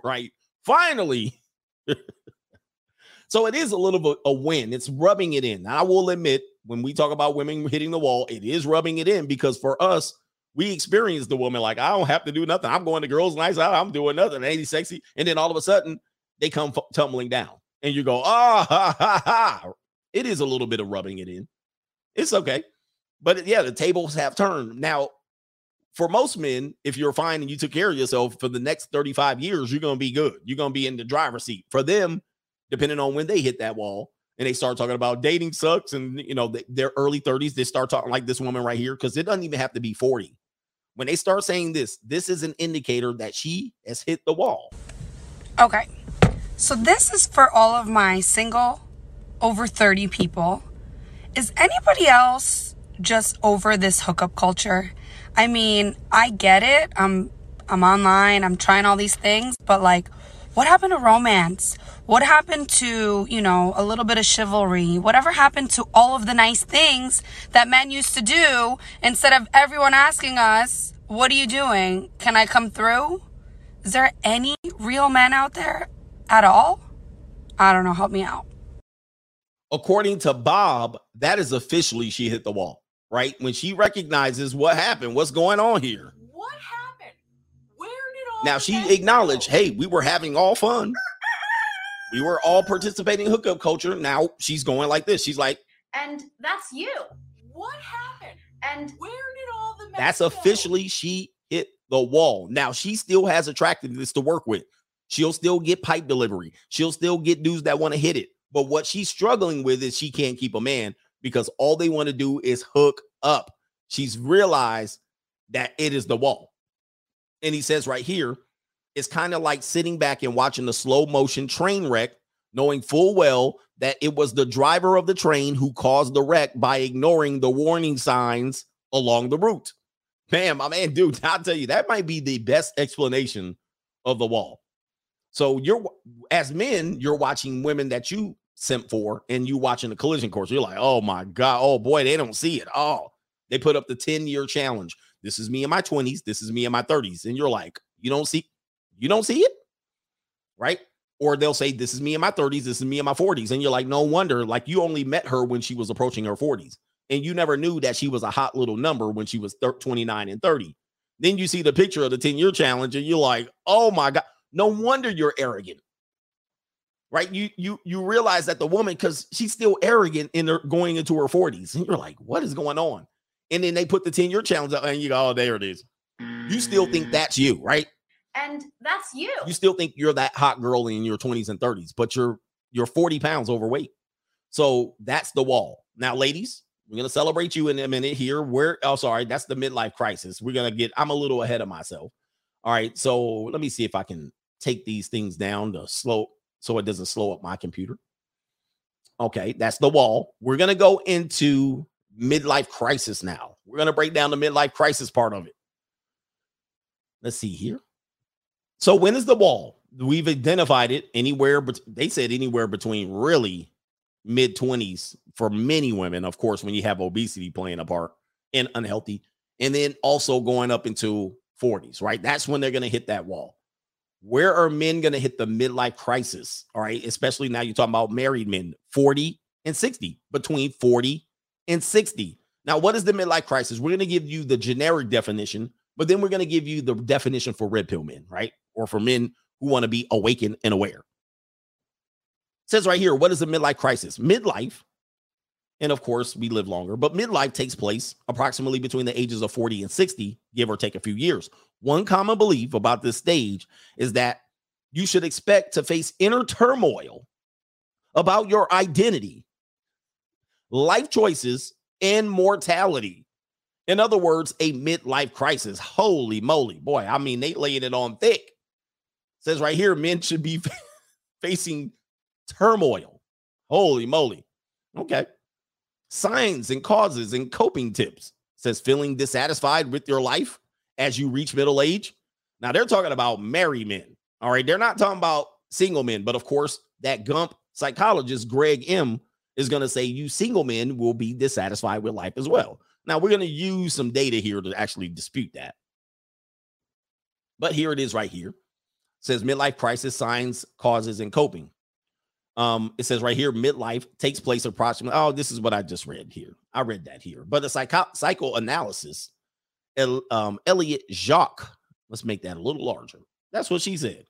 right? Finally. so it is a little bit a win. It's rubbing it in. I will admit, when we talk about women hitting the wall, it is rubbing it in because for us, we experience the woman like, I don't have to do nothing. I'm going to girls' nights out. I'm doing nothing. Ain't he sexy? And then all of a sudden, they come f- tumbling down. And you go, ah, ha, ha, ha. It is a little bit of rubbing it in. It's okay. But yeah, the tables have turned. Now, for most men, if you're fine and you took care of yourself for the next 35 years, you're to be good. You're to be in the driver's seat. For them, depending on when they hit that wall and they start talking about dating sucks and, you know, th- their early 30s, they start talking like this woman right here because it doesn't even have to be 40. When they start saying this, this is an indicator that she has hit the wall. Okay. So this is for all of my single over 30 people. Is anybody else just over this hookup culture? I mean, I get it. I'm I'm online, I'm trying all these things, but like what happened to romance? What happened to, you know, a little bit of chivalry? Whatever happened to all of the nice things that men used to do instead of everyone asking us, "What are you doing? Can I come through?" Is there any real men out there at all? I don't know. Help me out. According to Bob, that is officially she hit the wall, right? When she recognizes what happened, what's going on here. What happened? Where did all Now she acknowledged, hey, we were having all fun. We were all participating in hookup culture. Now she's going like this. She's like, And that's you. What happened? And Where did all the men that's officially she hit the wall. Now she still has attractiveness to work with. She'll still get pipe delivery. She'll still get dudes that want to hit it. But what she's struggling with is she can't keep a man because all they want to do is hook up. She's realized that it is the wall. And he says right here, it's kind of like sitting back and watching the slow motion train wreck, knowing full well that it was the driver of the train who caused the wreck by ignoring the warning signs along the route. Man, my man, dude, I'll tell you, that might be the best explanation of the wall. So you're as men, you're watching women that you sent for, and you watching the collision course. You're like, oh my God, oh boy, they don't see it. Oh, they put up the 10 year challenge. This is me in my 20s, this is me in my 30s. And you're like, you don't see, you don't see it, right? Or they'll say, This is me in my 30s, this is me in my 40s. And you're like, No wonder, like you only met her when she was approaching her 40s. And you never knew that she was a hot little number when she was thir- 29 and 30. Then you see the picture of the 10 year challenge and you're like, Oh my God, no wonder you're arrogant. Right? You you you realize that the woman, because she's still arrogant in her going into her 40s. And you're like, what is going on? And then they put the 10 year challenge out and you go, Oh, there it is. You still think mm. that's you, right? and that's you. you still think you're that hot girl in your 20s and 30s, but you're you're 40 pounds overweight. So that's the wall. Now, ladies, we're gonna celebrate you in a minute here. We're oh sorry, that's the midlife crisis. We're gonna get I'm a little ahead of myself. All right, so let me see if I can take these things down to slow so it doesn't slow up my computer. Okay, that's the wall. We're gonna go into midlife crisis now. We're going to break down the midlife crisis part of it. Let's see here. So when is the wall? We've identified it anywhere, but they said anywhere between really mid 20s for many women, of course, when you have obesity playing a part and unhealthy, and then also going up into 40s, right? That's when they're going to hit that wall. Where are men going to hit the midlife crisis? All right, especially now you're talking about married men, 40 and 60, between 40 and 60. Now, what is the midlife crisis? We're going to give you the generic definition, but then we're going to give you the definition for red pill men, right? Or for men who want to be awakened and aware. It says right here, what is a midlife crisis? Midlife, and of course, we live longer, but midlife takes place approximately between the ages of 40 and 60, give or take a few years. One common belief about this stage is that you should expect to face inner turmoil about your identity, life choices, and mortality. In other words, a midlife crisis. Holy moly, boy! I mean, they laying it on thick. It says right here, men should be facing turmoil. Holy moly! Okay. Signs and causes and coping tips. It says feeling dissatisfied with your life as you reach middle age. Now they're talking about married men. All right, they're not talking about single men, but of course, that Gump psychologist Greg M is going to say you single men will be dissatisfied with life as well. Now, we're going to use some data here to actually dispute that. But here it is right here. It says midlife crisis signs, causes, and coping. Um, it says right here, midlife takes place approximately. Oh, this is what I just read here. I read that here. But the psycho- psychoanalysis, El, um, Elliott Jaques, let's make that a little larger. That's what she said.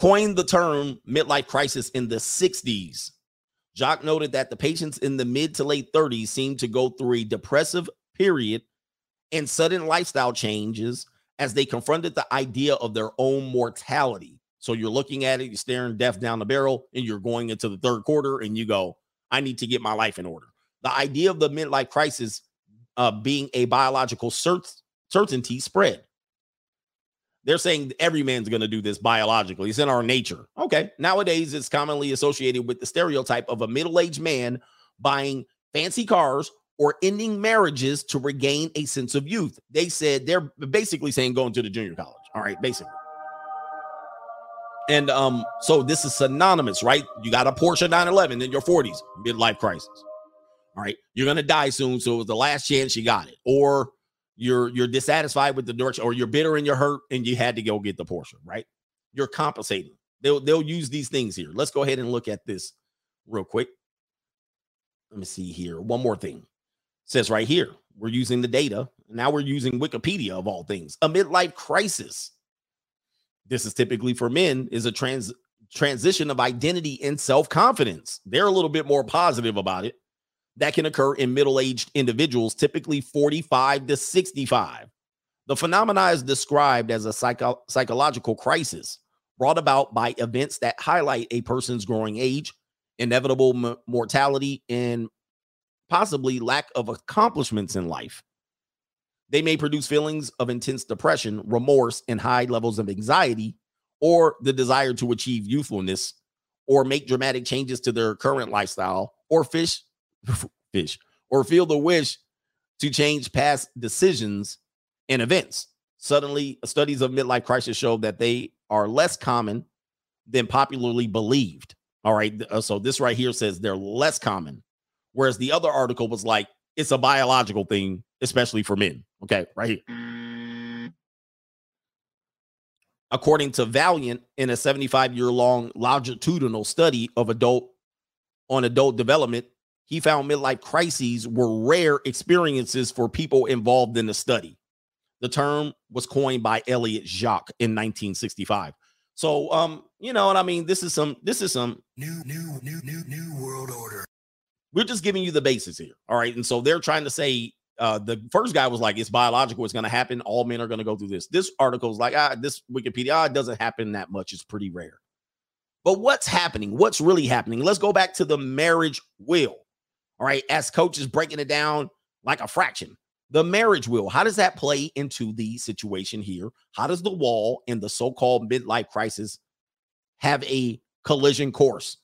Coined the term midlife crisis in the 60s. Jaques noted that the patients in the mid to late 30s seem to go through a depressive period and sudden lifestyle changes as they confronted the idea of their own mortality. So you're looking at it, you're staring death down the barrel, and you're going into the third quarter, and you go, I need to get my life in order. The idea of the midlife crisis uh, being a biological cert- certainty spread. They're saying every man's going to do this biologically. It's in our nature. Okay. Nowadays, it's commonly associated with the stereotype of a middle aged man buying fancy cars or ending marriages to regain a sense of youth. They said they're basically saying going to the junior college. All right. Basically. And um, so this is synonymous, right? You got a Porsche 911 in your 40s, midlife crisis. All right, you're gonna die soon, so it was the last chance you got it, or you're you're dissatisfied with the direction, or you're bitter and you're hurt, and you had to go get the Porsche, right? You're compensating. They'll they'll use these things here. Let's go ahead and look at this real quick. Let me see here. One more thing. It says right here, we're using the data. Now we're using Wikipedia of all things. A midlife crisis this is typically for men is a trans transition of identity and self-confidence. They're a little bit more positive about it. That can occur in middle-aged individuals, typically 45 to 65. The phenomena is described as a psycho- psychological crisis brought about by events that highlight a person's growing age, inevitable m- mortality, and possibly lack of accomplishments in life. They may produce feelings of intense depression, remorse, and high levels of anxiety, or the desire to achieve youthfulness, or make dramatic changes to their current lifestyle, or fish, fish, or feel the wish to change past decisions and events. Suddenly, studies of midlife crisis show that they are less common than popularly believed. All right. uh, So this right here says they're less common. Whereas the other article was like, it's a biological thing, especially for men. Okay, right here. According to Vaillant, in a 75 year long longitudinal study of adult on adult development, he found midlife crises were rare experiences for people involved in the study. The term was coined by Elliott Jaques in 1965. So, um, you know, and I mean, this is some, this is some New, new, new, new, new world order. we're just giving you the basis here. All right. And so they're trying to say uh the first guy was like, it's biological, it's gonna happen. All men are gonna go through this. This article is like, ah, this Wikipedia, ah, it doesn't happen that much, it's pretty rare. But what's happening? What's really happening? Let's go back to the marriage wheel. All right, as coaches breaking it down like a fraction. The marriage wheel, how does that play into the situation here? How does the wall and the so-called midlife crisis have a collision course?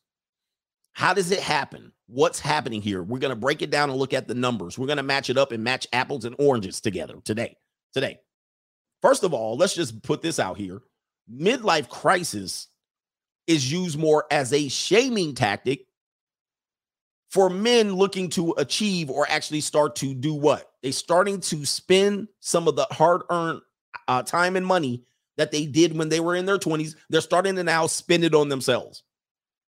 How does it happen? what's happening here. We're going to break it down and look at the numbers. We're going to match it up and match apples and oranges together today. Today. First of all, let's just put this out here. Midlife crisis is used more as a shaming tactic for men looking to achieve or actually start to do what? They starting to spend some of the hard-earned uh, time and money that they did when they were in their 20s. They're starting to now spend it on themselves.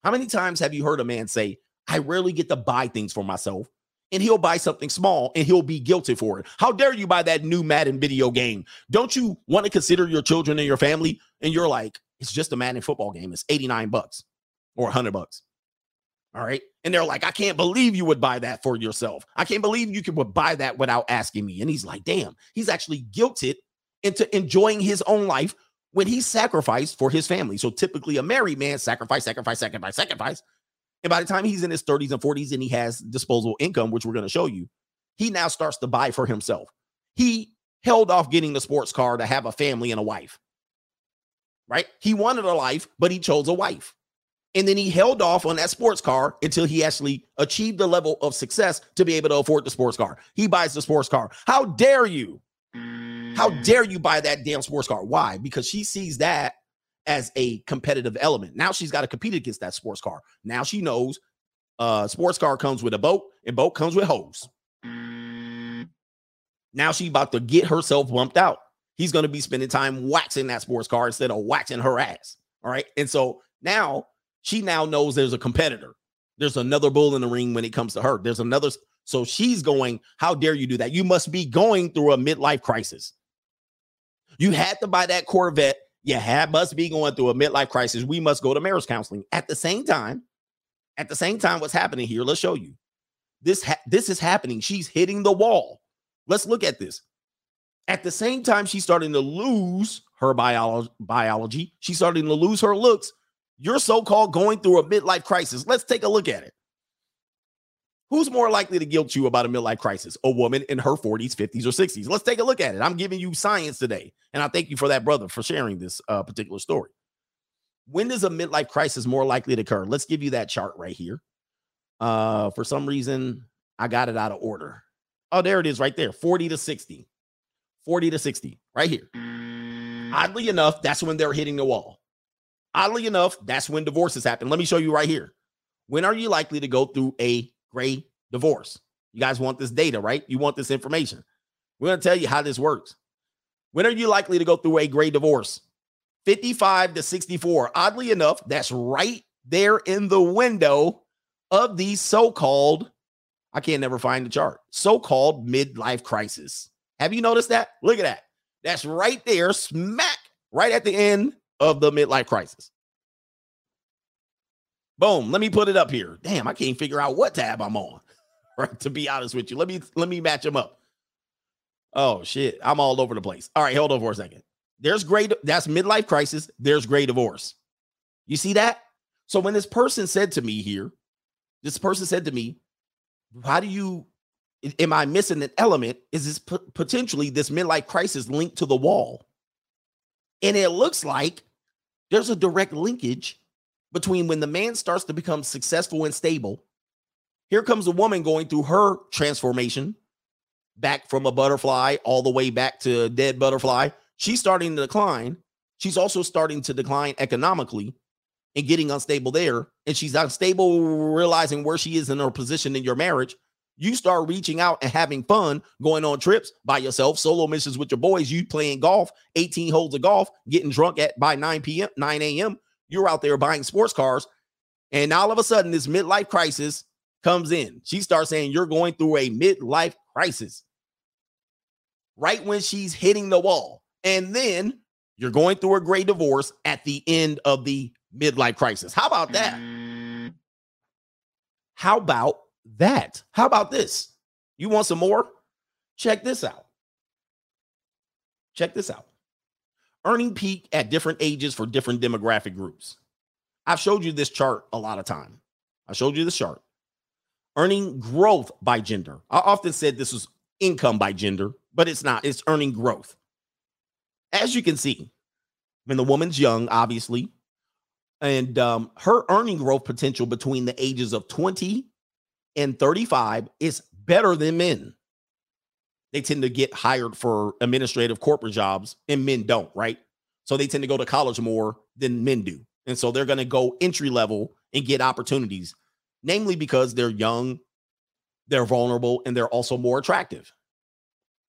How many times have you heard a man say, I rarely get to buy things for myself? And he'll buy something small and he'll be guilty for it. How dare you buy that new Madden video game? Don't you want to consider your children and your family? And you're like, it's just a Madden football game. It's 89 bucks or 100 bucks. All right. And they're like, I can't believe you would buy that for yourself. I can't believe you could buy that without asking me. And he's like, damn, he's actually guilted into enjoying his own life when he sacrificed for his family. So typically a married man sacrifice, sacrifice, sacrifice, sacrifice. And by the time he's in his 30s and 40s and he has disposable income, which we're going to show you, he now starts to buy for himself. He held off getting the sports car to have a family and a wife. Right? He wanted a life, but he chose a wife. And then he held off on that sports car until he actually achieved the level of success to be able to afford the sports car. He buys the sports car. How dare you? How dare you buy that damn sports car? Why? Because she sees that as a competitive element. Now she's got to compete against that sports car. Now she knows uh sports car comes with a boat and boat comes with hose. Now she's about to get herself bumped out. He's going to be spending time waxing that sports car instead of waxing her ass. All right. And so now she now knows there's a competitor. There's another bull in the ring when it comes to her. There's another. So she's going, How dare you do that? You must be going through a midlife crisis. You had to buy that Corvette. You had must be going through a midlife crisis. We must go to marriage counseling. At the same time, at the same time, what's happening here? Let's show you. This ha- this is happening. She's hitting the wall. Let's look at this. At the same time, she's starting to lose her biolo- biology. She's starting to lose her looks. You're so-called going through a midlife crisis. Let's take a look at it. Who's more likely to guilt you about a midlife crisis? A woman in her 40s, 50s, or 60s. Let's take a look at it. I'm giving you science today. And I thank you for that, brother, for sharing this uh, particular story. When does a midlife crisis more likely to occur? Let's give you that chart right here. Uh, for some reason, I got it out of order. Oh, there it is right there 40 to 60. 40 to 60, right here. Oddly enough, that's when they're hitting the wall. Oddly enough, that's when divorces happen. Let me show you right here. When are you likely to go through a gray divorce? You guys want this data, right? You want this information. We're going to tell you how this works. When are you likely to go through a gray divorce? 55 to 64. Oddly enough, that's right there in the window of the so called, I can't never find the chart, so called midlife crisis. Have you noticed that? Look at that. That's right there, smack right at the end of the midlife crisis. Boom. Let me put it up here. Damn, I can't figure out what tab I'm on. Right. To be honest with you. Let me let me match them up. Oh shit. I'm all over the place. All right, hold on for a second. There's great, that's midlife crisis. There's gray divorce. You see that? So when this person said to me here, this person said to me, How do you am I missing an element? Is this p- potentially this midlife crisis linked to the wall? And it looks like there's a direct linkage between when the man starts to become successful and stable. Here comes a woman going through her transformation back from a butterfly all the way back to a dead butterfly. She's starting to decline. She's also starting to decline economically and getting unstable there. And she's unstable, realizing where she is in her position in your marriage. You start reaching out and having fun, going on trips by yourself, solo missions with your boys. You playing golf, 18 holes of golf, getting drunk at by 9 p.m., 9 a.m. You're out there buying sports cars. And all of a sudden, this midlife crisis comes in. She starts saying, You're going through a midlife crisis. Right when she's hitting the wall. And then you're going through a gray divorce at the end of the midlife crisis. How about that? Mm. How about that? How about this? You want some more? Check this out. Check this out. Earning peak at different ages for different demographic groups. I've showed you this chart a lot of time. I showed you this chart. Earning growth by gender. I often said this was income by gender, but it's not. It's earning growth. As you can see, when the woman's young, obviously, and um, her earning growth potential between the ages of 20 and 35 is better than men. They tend to get hired for administrative corporate jobs, and men don't, right? So they tend to go to college more than men do. And so they're going to go entry level and get opportunities, namely because they're young, they're vulnerable, and they're also more attractive.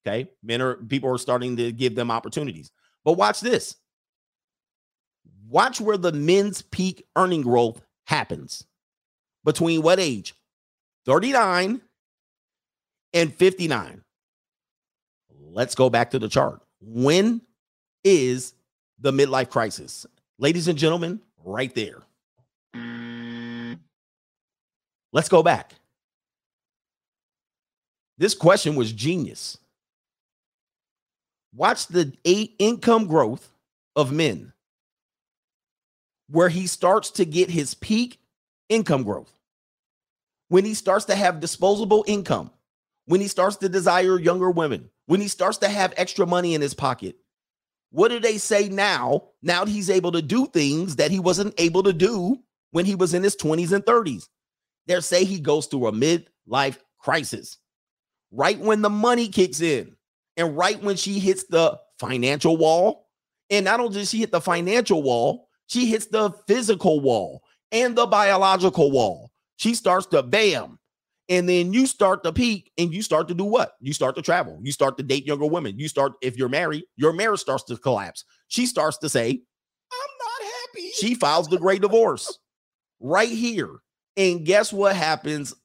Okay. Men are people are starting to give them opportunities. But watch this. Watch where the men's peak earning growth happens. Between what age? 39 and 59. Let's go back to the chart. When is the midlife crisis? Ladies and gentlemen, right there. Let's go back. This question was genius. Watch the eight income growth of men, where he starts to get his peak income growth. When he starts to have disposable income, when he starts to desire younger women, when he starts to have extra money in his pocket. What do they say now? Now he's able to do things that he wasn't able to do when he was in his 20s and 30s. They say he goes through a midlife crisis right when the money kicks in and right when she hits the financial wall. And not only does she hit the financial wall, she hits the physical wall and the biological wall. She starts to bam. And then you start to peak and you start to do what? You start to travel. You start to date younger women. You start, if you're married, your marriage starts to collapse. She starts to say, I'm not happy. She files the gray divorce right here. And guess what happens?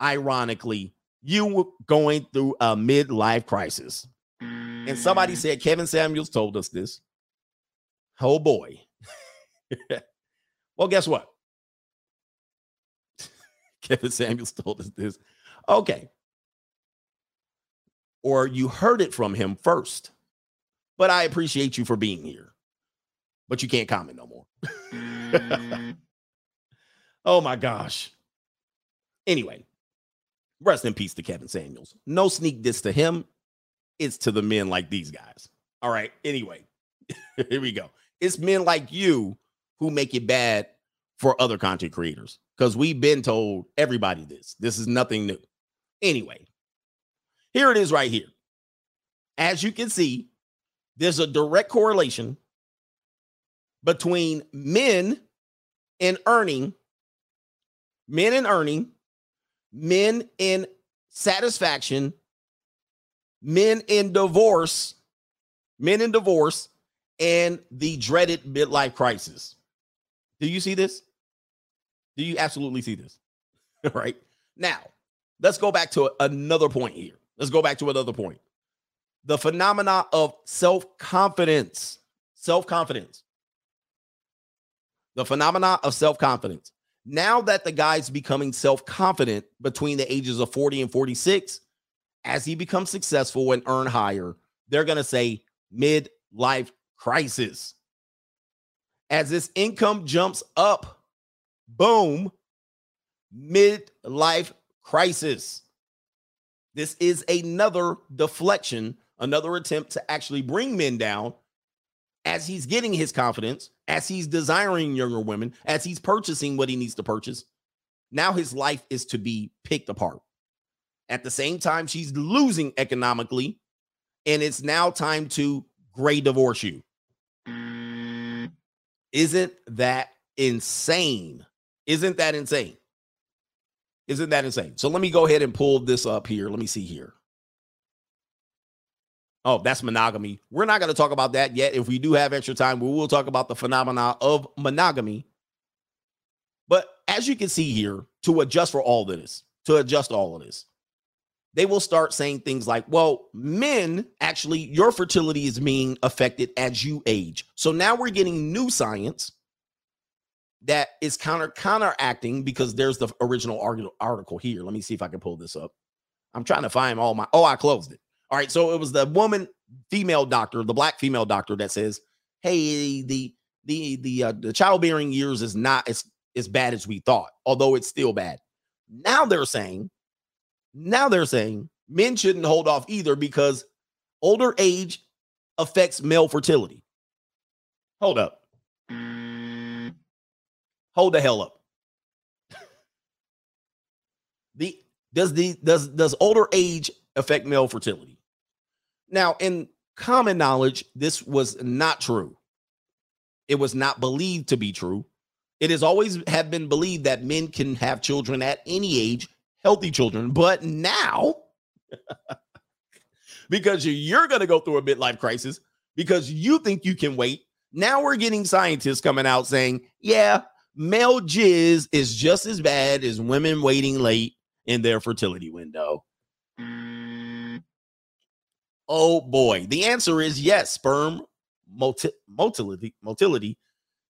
Ironically, you were going through a midlife crisis. And somebody mm. said, Kevin Samuels told us this. Oh boy. well, guess what? Kevin Samuels told us this. Okay. Or you heard it from him first. But I appreciate you for being here. But you can't comment no more. oh my gosh. Anyway, rest in peace to Kevin Samuels. No sneak diss to him. It's to the men like these guys. All right. Anyway, here we go. It's men like you who make it bad for other content creators because we've been told everybody this. This is nothing new. Anyway, here it is right here. As you can see, there's a direct correlation between men and earning, men and earning, men in satisfaction, men in divorce, men in divorce, and the dreaded midlife crisis. Do you see this? Do you absolutely see this? right now, let's go back to another point here. Let's go back to another point. The phenomena of self confidence. Self confidence. The phenomena of self confidence. Now that the guy's becoming self confident between the ages of 40 and 46, as he becomes successful and earn higher, they're going to say midlife crisis. As this income jumps up, boom, midlife crisis. This is another deflection, another attempt to actually bring men down as he's getting his confidence, as he's desiring younger women, as he's purchasing what he needs to purchase. Now his life is to be picked apart. At the same time, she's losing economically, and it's now time to gray divorce you. Mm. Isn't that insane? Isn't that insane? Isn't that insane? So let me go ahead and pull this up here. Let me see here. Oh, that's monogamy. We're not going to talk about that yet. If we do have extra time, we will talk about the phenomena of monogamy. But as you can see here, to adjust for all of this, to adjust all of this, they will start saying things like, well, men actually, your fertility is being affected as you age. So now we're getting new science that is counter counteracting because there's the original article here. Let me see if I can pull this up. I'm trying to find all my. Oh, I closed it. All right, so it was the woman, female doctor, the black female doctor that says, "Hey, the the the uh, the childbearing years is not as as bad as we thought, although it's still bad." Now they're saying, now they're saying men shouldn't hold off either because older age affects male fertility. Hold up. Hold the hell up. The does the does does older age affect male fertility? Now, in common knowledge, this was not true. It was not believed to be true. It has always have been believed that men can have children at any age, healthy children. But now, because you're going to go through a midlife crisis, because you think you can wait, now we're getting scientists coming out saying, yeah, male jizz is just as bad as women waiting late in their fertility window. Oh boy. The answer is yes. Sperm moti- motility, motility,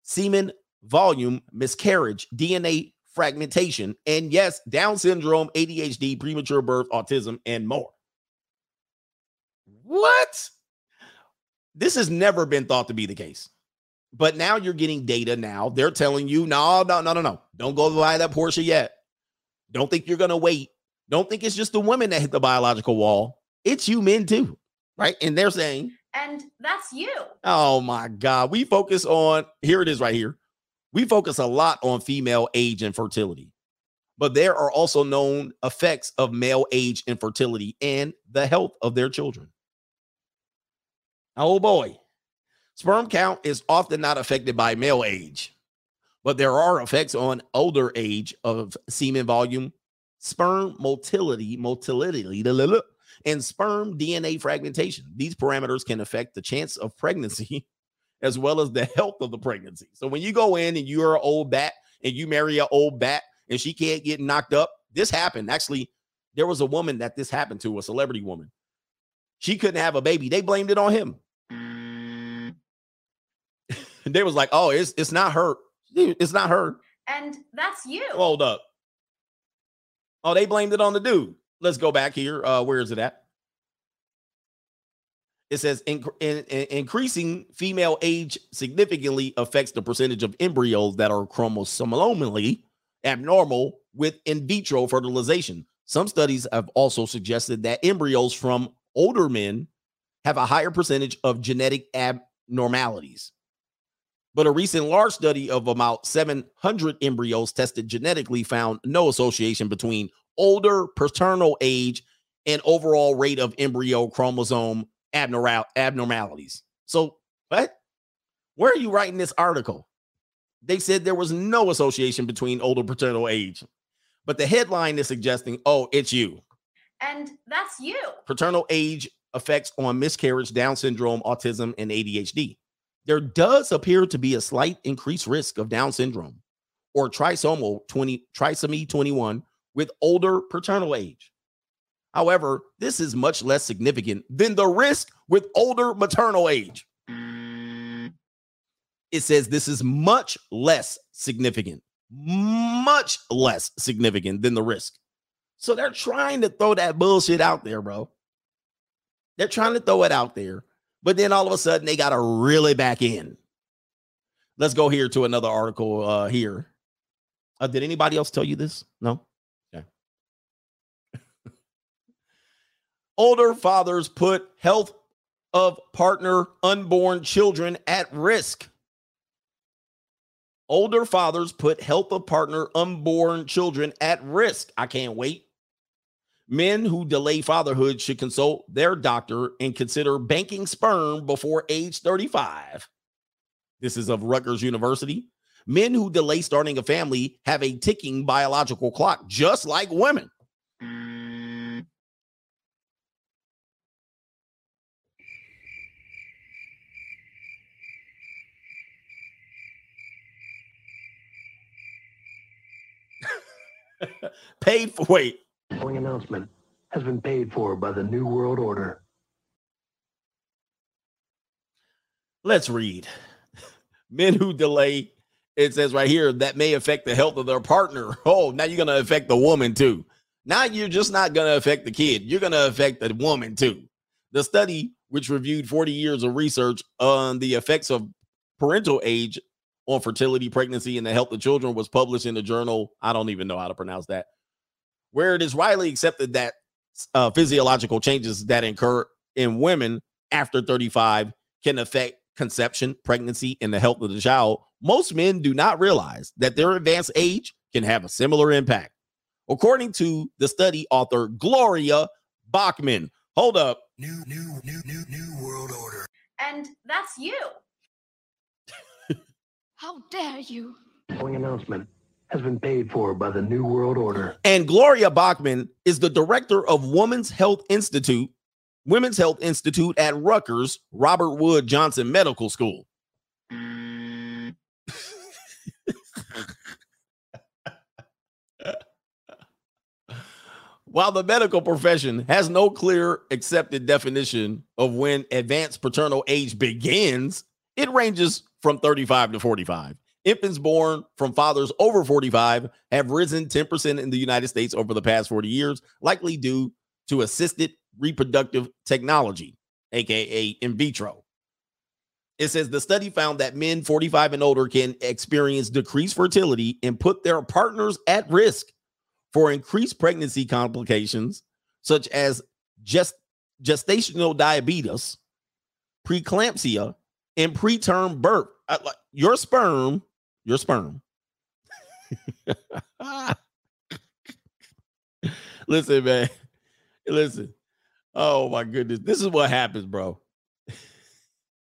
semen volume, miscarriage, DNA fragmentation, and yes, Down syndrome, ADHD, premature birth, autism, and more. What? This has never been thought to be the case. But now you're getting data now. They're telling you, no, no, no, no, no. Don't go buy that Porsche yet. Don't think you're going to wait. Don't think it's just the women that hit the biological wall. It's you men too. Right. And they're saying, And that's you. oh my God, we focus on, here it is right here. We focus a lot on female age and fertility, but there are also known effects of male age and fertility and the health of their children. Oh boy. Sperm count is often not affected by male age, but there are effects on older age of semen volume, sperm motility, motility, and sperm DNA fragmentation. These parameters can affect the chance of pregnancy as well as the health of the pregnancy. So when you go in and you're an old bat and you marry an old bat and she can't get knocked up, this happened. Actually, there was a woman that this happened to, a celebrity woman. She couldn't have a baby. They blamed it on him. they was like, "Oh, it's it's not her. It's not her." And that's you. Hold up. Oh, they blamed it on the dude. Let's go back here. Uh, where is it at? It says in, in, in- increasing female age significantly affects the percentage of embryos that are chromosomally abnormal with in vitro fertilization. Some studies have also suggested that embryos from older men have a higher percentage of genetic abnormalities. But a recent large study of about 700 embryos tested genetically found no association between older paternal age and overall rate of embryo chromosome abnormal abnormalities. So, what? Where are you writing this article? They said there was no association between older paternal age, but the headline is suggesting, oh, it's you. And that's you. Paternal age effects on miscarriage, Down syndrome, autism, and ADHD. There does appear to be a slight increased risk of Down syndrome or trisomal 20 trisomy 21 with older paternal age. However, this is much less significant than the risk with older maternal age. It says this is much less significant, much less significant than the risk. So they're trying to throw that bullshit out there, bro. They're trying to throw it out there, but then all of a sudden they got to really back in. Let's go here to another article uh here. Uh, did anybody else tell you this? No. Okay. Older fathers put health of partner unborn children at risk. Older fathers put health of partner unborn children at risk. I can't wait. Men who delay fatherhood should consult their doctor and consider banking sperm before age 35. This is of Rutgers University. Men who delay starting a family have a ticking biological clock, just like women. Paid for, wait, following announcement has been paid for by the New World Order. Let's read. Men who delay, it says right here, that may affect the health of their partner. Oh, now you're going to affect the woman too. Now you're just not going to affect the kid, you're going to affect the woman too. The study, which reviewed 40 years of research on the effects of parental age on fertility, pregnancy, and the health of children, was published in the journal. I don't even know how to pronounce that. Where it is widely accepted that uh, physiological changes that occur in women after 35 can affect conception, pregnancy, and the health of the child, most men do not realize that their advanced age can have a similar impact. according to the study author Gloria Bachmann. Hold up. New, new, new, new, new world order. And that's you. How dare you? following announcement has been paid for by the New World Order. And Gloria Bachmann is the director of Women's Health Institute, Women's Health Institute at Rutgers Robert Wood Johnson Medical School. While the medical profession has no clear accepted definition of when advanced paternal age begins, it ranges from 35 to 45. Infants born from fathers over 45 have risen 10% in the United States over the past 40 years, likely due to assisted reproductive technology, aka in vitro. It says the study found that men 45 and older can experience decreased fertility and put their partners at risk for increased pregnancy complications such as gest- gestational diabetes, preeclampsia, and preterm birth. Uh, Your sperm, your sperm. Listen, man. Listen. Oh my goodness. This is what happens, bro.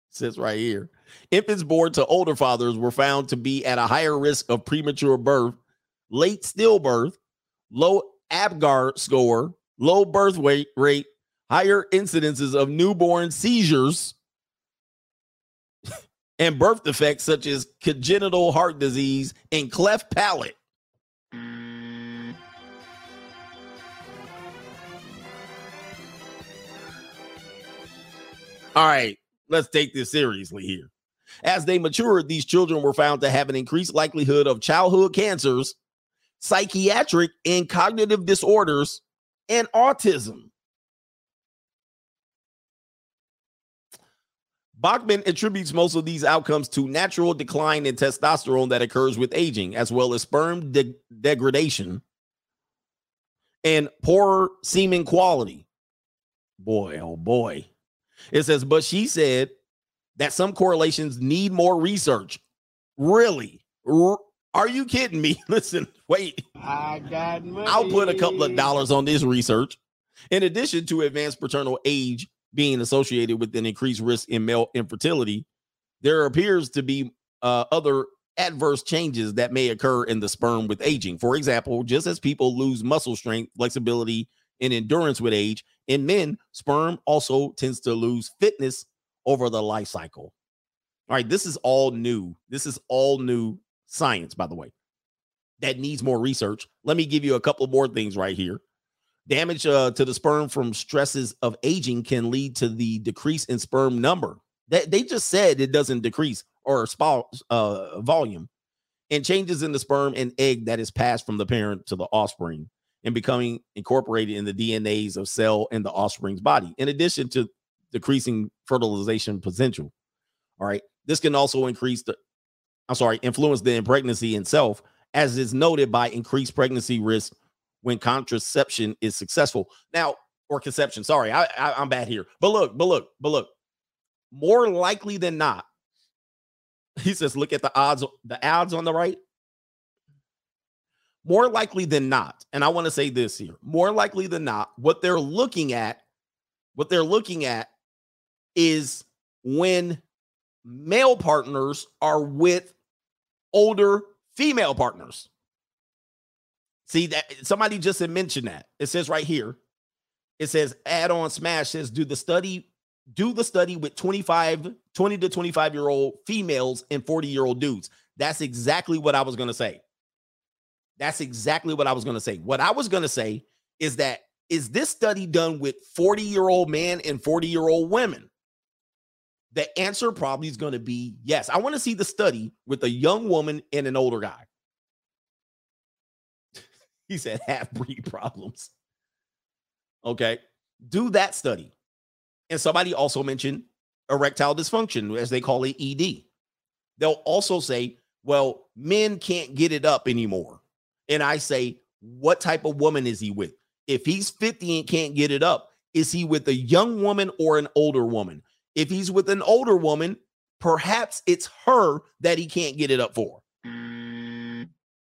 Says right here. Infants born to older fathers were found to be at a higher risk of premature birth, late stillbirth, low Apgar score, low birth weight rate, higher incidences of newborn seizures, and birth defects such as congenital heart disease and cleft palate. All right, let's take this seriously here. As they matured, these children were found to have an increased likelihood of childhood cancers, psychiatric and cognitive disorders, and autism. Bachmann attributes most of these outcomes to natural decline in testosterone that occurs with aging, as well as sperm de- degradation and poorer semen quality. Boy, oh boy. It says, but she said that some correlations need more research. Really? R- are you kidding me? Listen, wait. I got money. I'll put a couple of dollars on this research. In addition to advanced paternal age being associated with an increased risk in male infertility, there appears to be uh, other adverse changes that may occur in the sperm with aging. For example, just as people lose muscle strength, flexibility, and endurance with age, in men, sperm also tends to lose fitness over the life cycle. All right, this is all new. This is all new science, by the way, that needs more research. Let me give you a couple more things right here. Damage uh, to the sperm from stresses of aging can lead to the decrease in sperm number. That they just said it doesn't decrease or spa, uh, volume, and changes in the sperm and egg that is passed from the parent to the offspring and becoming incorporated in the DNAs of cell in the offspring's body. In addition to decreasing fertilization potential. All right, this can also increase the, I'm sorry, influence the pregnancy itself, as is noted by increased pregnancy risk when contraception is successful. Now, or conception. Sorry, I, I I'm bad here. But look, but look, but look. More likely than not, he says, look at the odds, the odds on the right. More likely than not, and I want to say this here, more likely than not, what they're looking at, what they're looking at is when male partners are with older female partners. See that somebody just mentioned that. It says right here. It says add on smash says do the study do the study with 25 20 to 25 year old females and 40 year old dudes. That's exactly what I was going to say. That's exactly what I was going to say. What I was going to say is that is this study done with 40 year old men and 40 year old women? The answer probably is going to be yes. I want to see the study with a young woman and an older guy. He said half breed problems. Okay. Do that study. And somebody also mentioned erectile dysfunction, as they call it ED. They'll also say, well, men can't get it up anymore. And I say, what type of woman is he with? If he's 50 and can't get it up, is he with a young woman or an older woman? If he's with an older woman, perhaps it's her that he can't get it up for.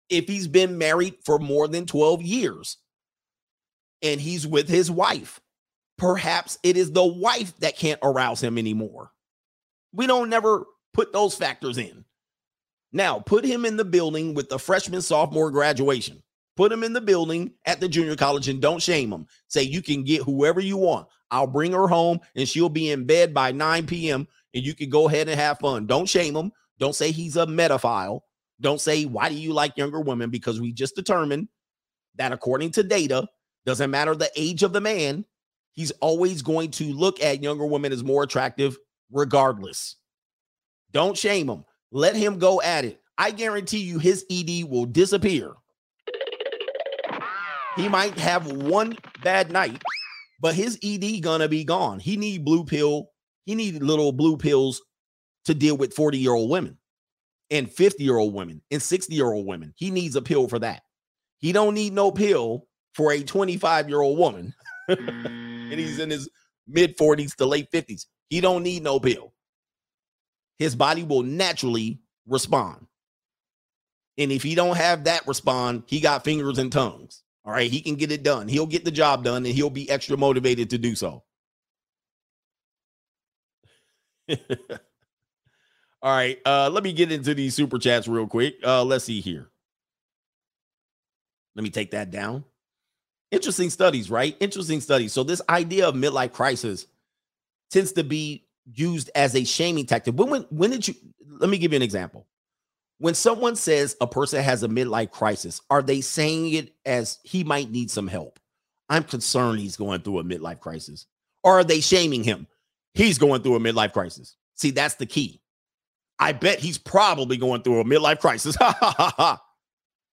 If he's been married for more than 12 years and he's with his wife. Perhaps it is the wife that can't arouse him anymore. We don't never put those factors in. Now, put him in the building with the freshman, sophomore graduation. Put him in the building at the junior college and don't shame him. Say, you can get whoever you want. I'll bring her home and she'll be in bed by 9 p.m. and you can go ahead and have fun. Don't shame him. Don't say he's a metaphile. Don't say, why do you like younger women? Because we just determined that according to data, doesn't matter the age of the man, he's always going to look at younger women as more attractive regardless. Don't shame him. Let him go at it. I guarantee you his ED will disappear. He might have one bad night, but his ED gonna be gone. He need blue pill. He need little blue pills to deal with 40 year old women and 50 year old women and 60 year old women. He needs a pill for that. He don't need no pill for a 25 year old woman. and he's in mm. his mid 40s to late 50s. He don't need no pill. His body will naturally respond. And if he don't have that respond, he got fingers and tongues. All right, he can get it done. He'll get the job done and he'll be extra motivated to do so. All right, uh, let me get into these super chats real quick. Uh, let's see here. Let me take that down. Interesting studies, right? Interesting studies. So this idea of midlife crisis tends to be used as a shaming tactic. When when, when did you? Let me give you an example. When someone says a person has a midlife crisis, are they saying it as he might need some help? I'm concerned he's going through a midlife crisis. Or are they shaming him? He's going through a midlife crisis. See, that's the key. I bet he's probably going through a midlife crisis.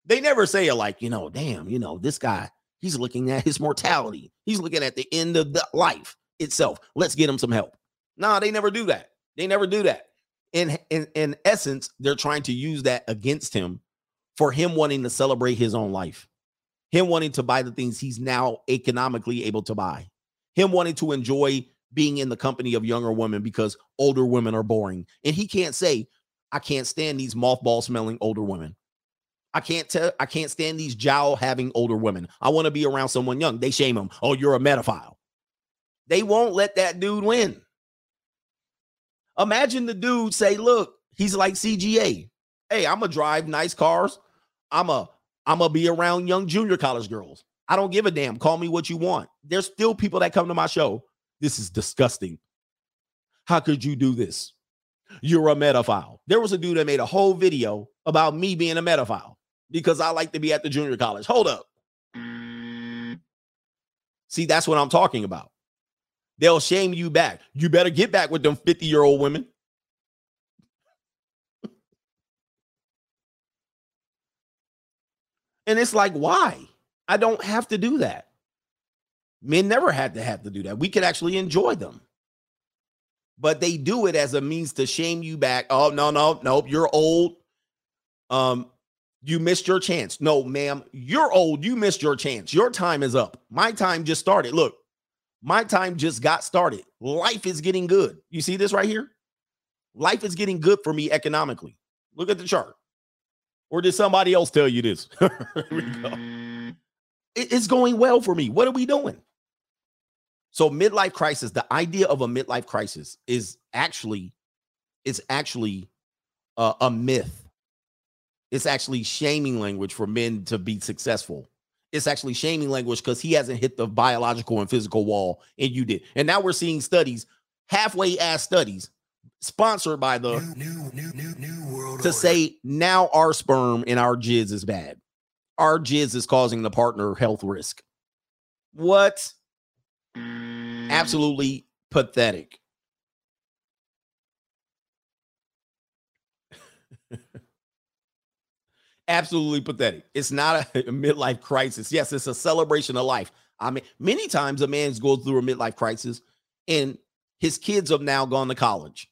They never say it like, you know, damn, you know, this guy, he's looking at his mortality. He's looking at the end of the life itself. Let's get him some help. No, they never do that. They never do that. In, in in essence, they're trying to use that against him for him wanting to celebrate his own life. Him wanting to buy the things he's now economically able to buy. Him wanting to enjoy being in the company of younger women because older women are boring. And he can't say, I can't stand these mothball smelling older women. I can't tell, I can't stand these jowl having older women. I want to be around someone young. They shame him. Oh, you're a metaphile. They won't let that dude win. Imagine the dude say, look, he's like CGA. Hey, I'm gonna drive nice cars. I'm a I'm gonna be around young junior college girls. I don't give a damn. Call me what you want. There's still people that come to my show. This is disgusting. How could you do this? You're a metaphile. There was a dude that made a whole video about me being a metaphile because I like to be at the junior college. Hold up. See, that's what I'm talking about. They'll shame you back. You better get back with them 50 year old women. and it's like, why? I don't have to do that. Men never had to have to do that. We could actually enjoy them. But they do it as a means to shame you back. Oh, no, no, nope. You're old. Um, you missed your chance. No, ma'am, you're old. You missed your chance. Your time is up. My time just started. Look, my time just got started. Life is getting good. You see this right here? Life is getting good for me economically. Look at the chart. Or did somebody else tell you this? Go. It's going well for me. What are we doing? So midlife crisis, the idea of a midlife crisis is actually it's actually uh, a myth. It's actually shaming language for men to be successful. It's actually shaming language because he hasn't hit the biological and physical wall, and you did. And now we're seeing studies, halfway ass studies, sponsored by the New, new, new, new, new world to order. say now our sperm and our jizz is bad. Our jizz is causing the partner health risk. What? Absolutely pathetic. Absolutely pathetic. It's not a, midlife crisis. Yes, it's a celebration of life. I mean, many times a man's goes through a midlife crisis and his kids have now gone to college.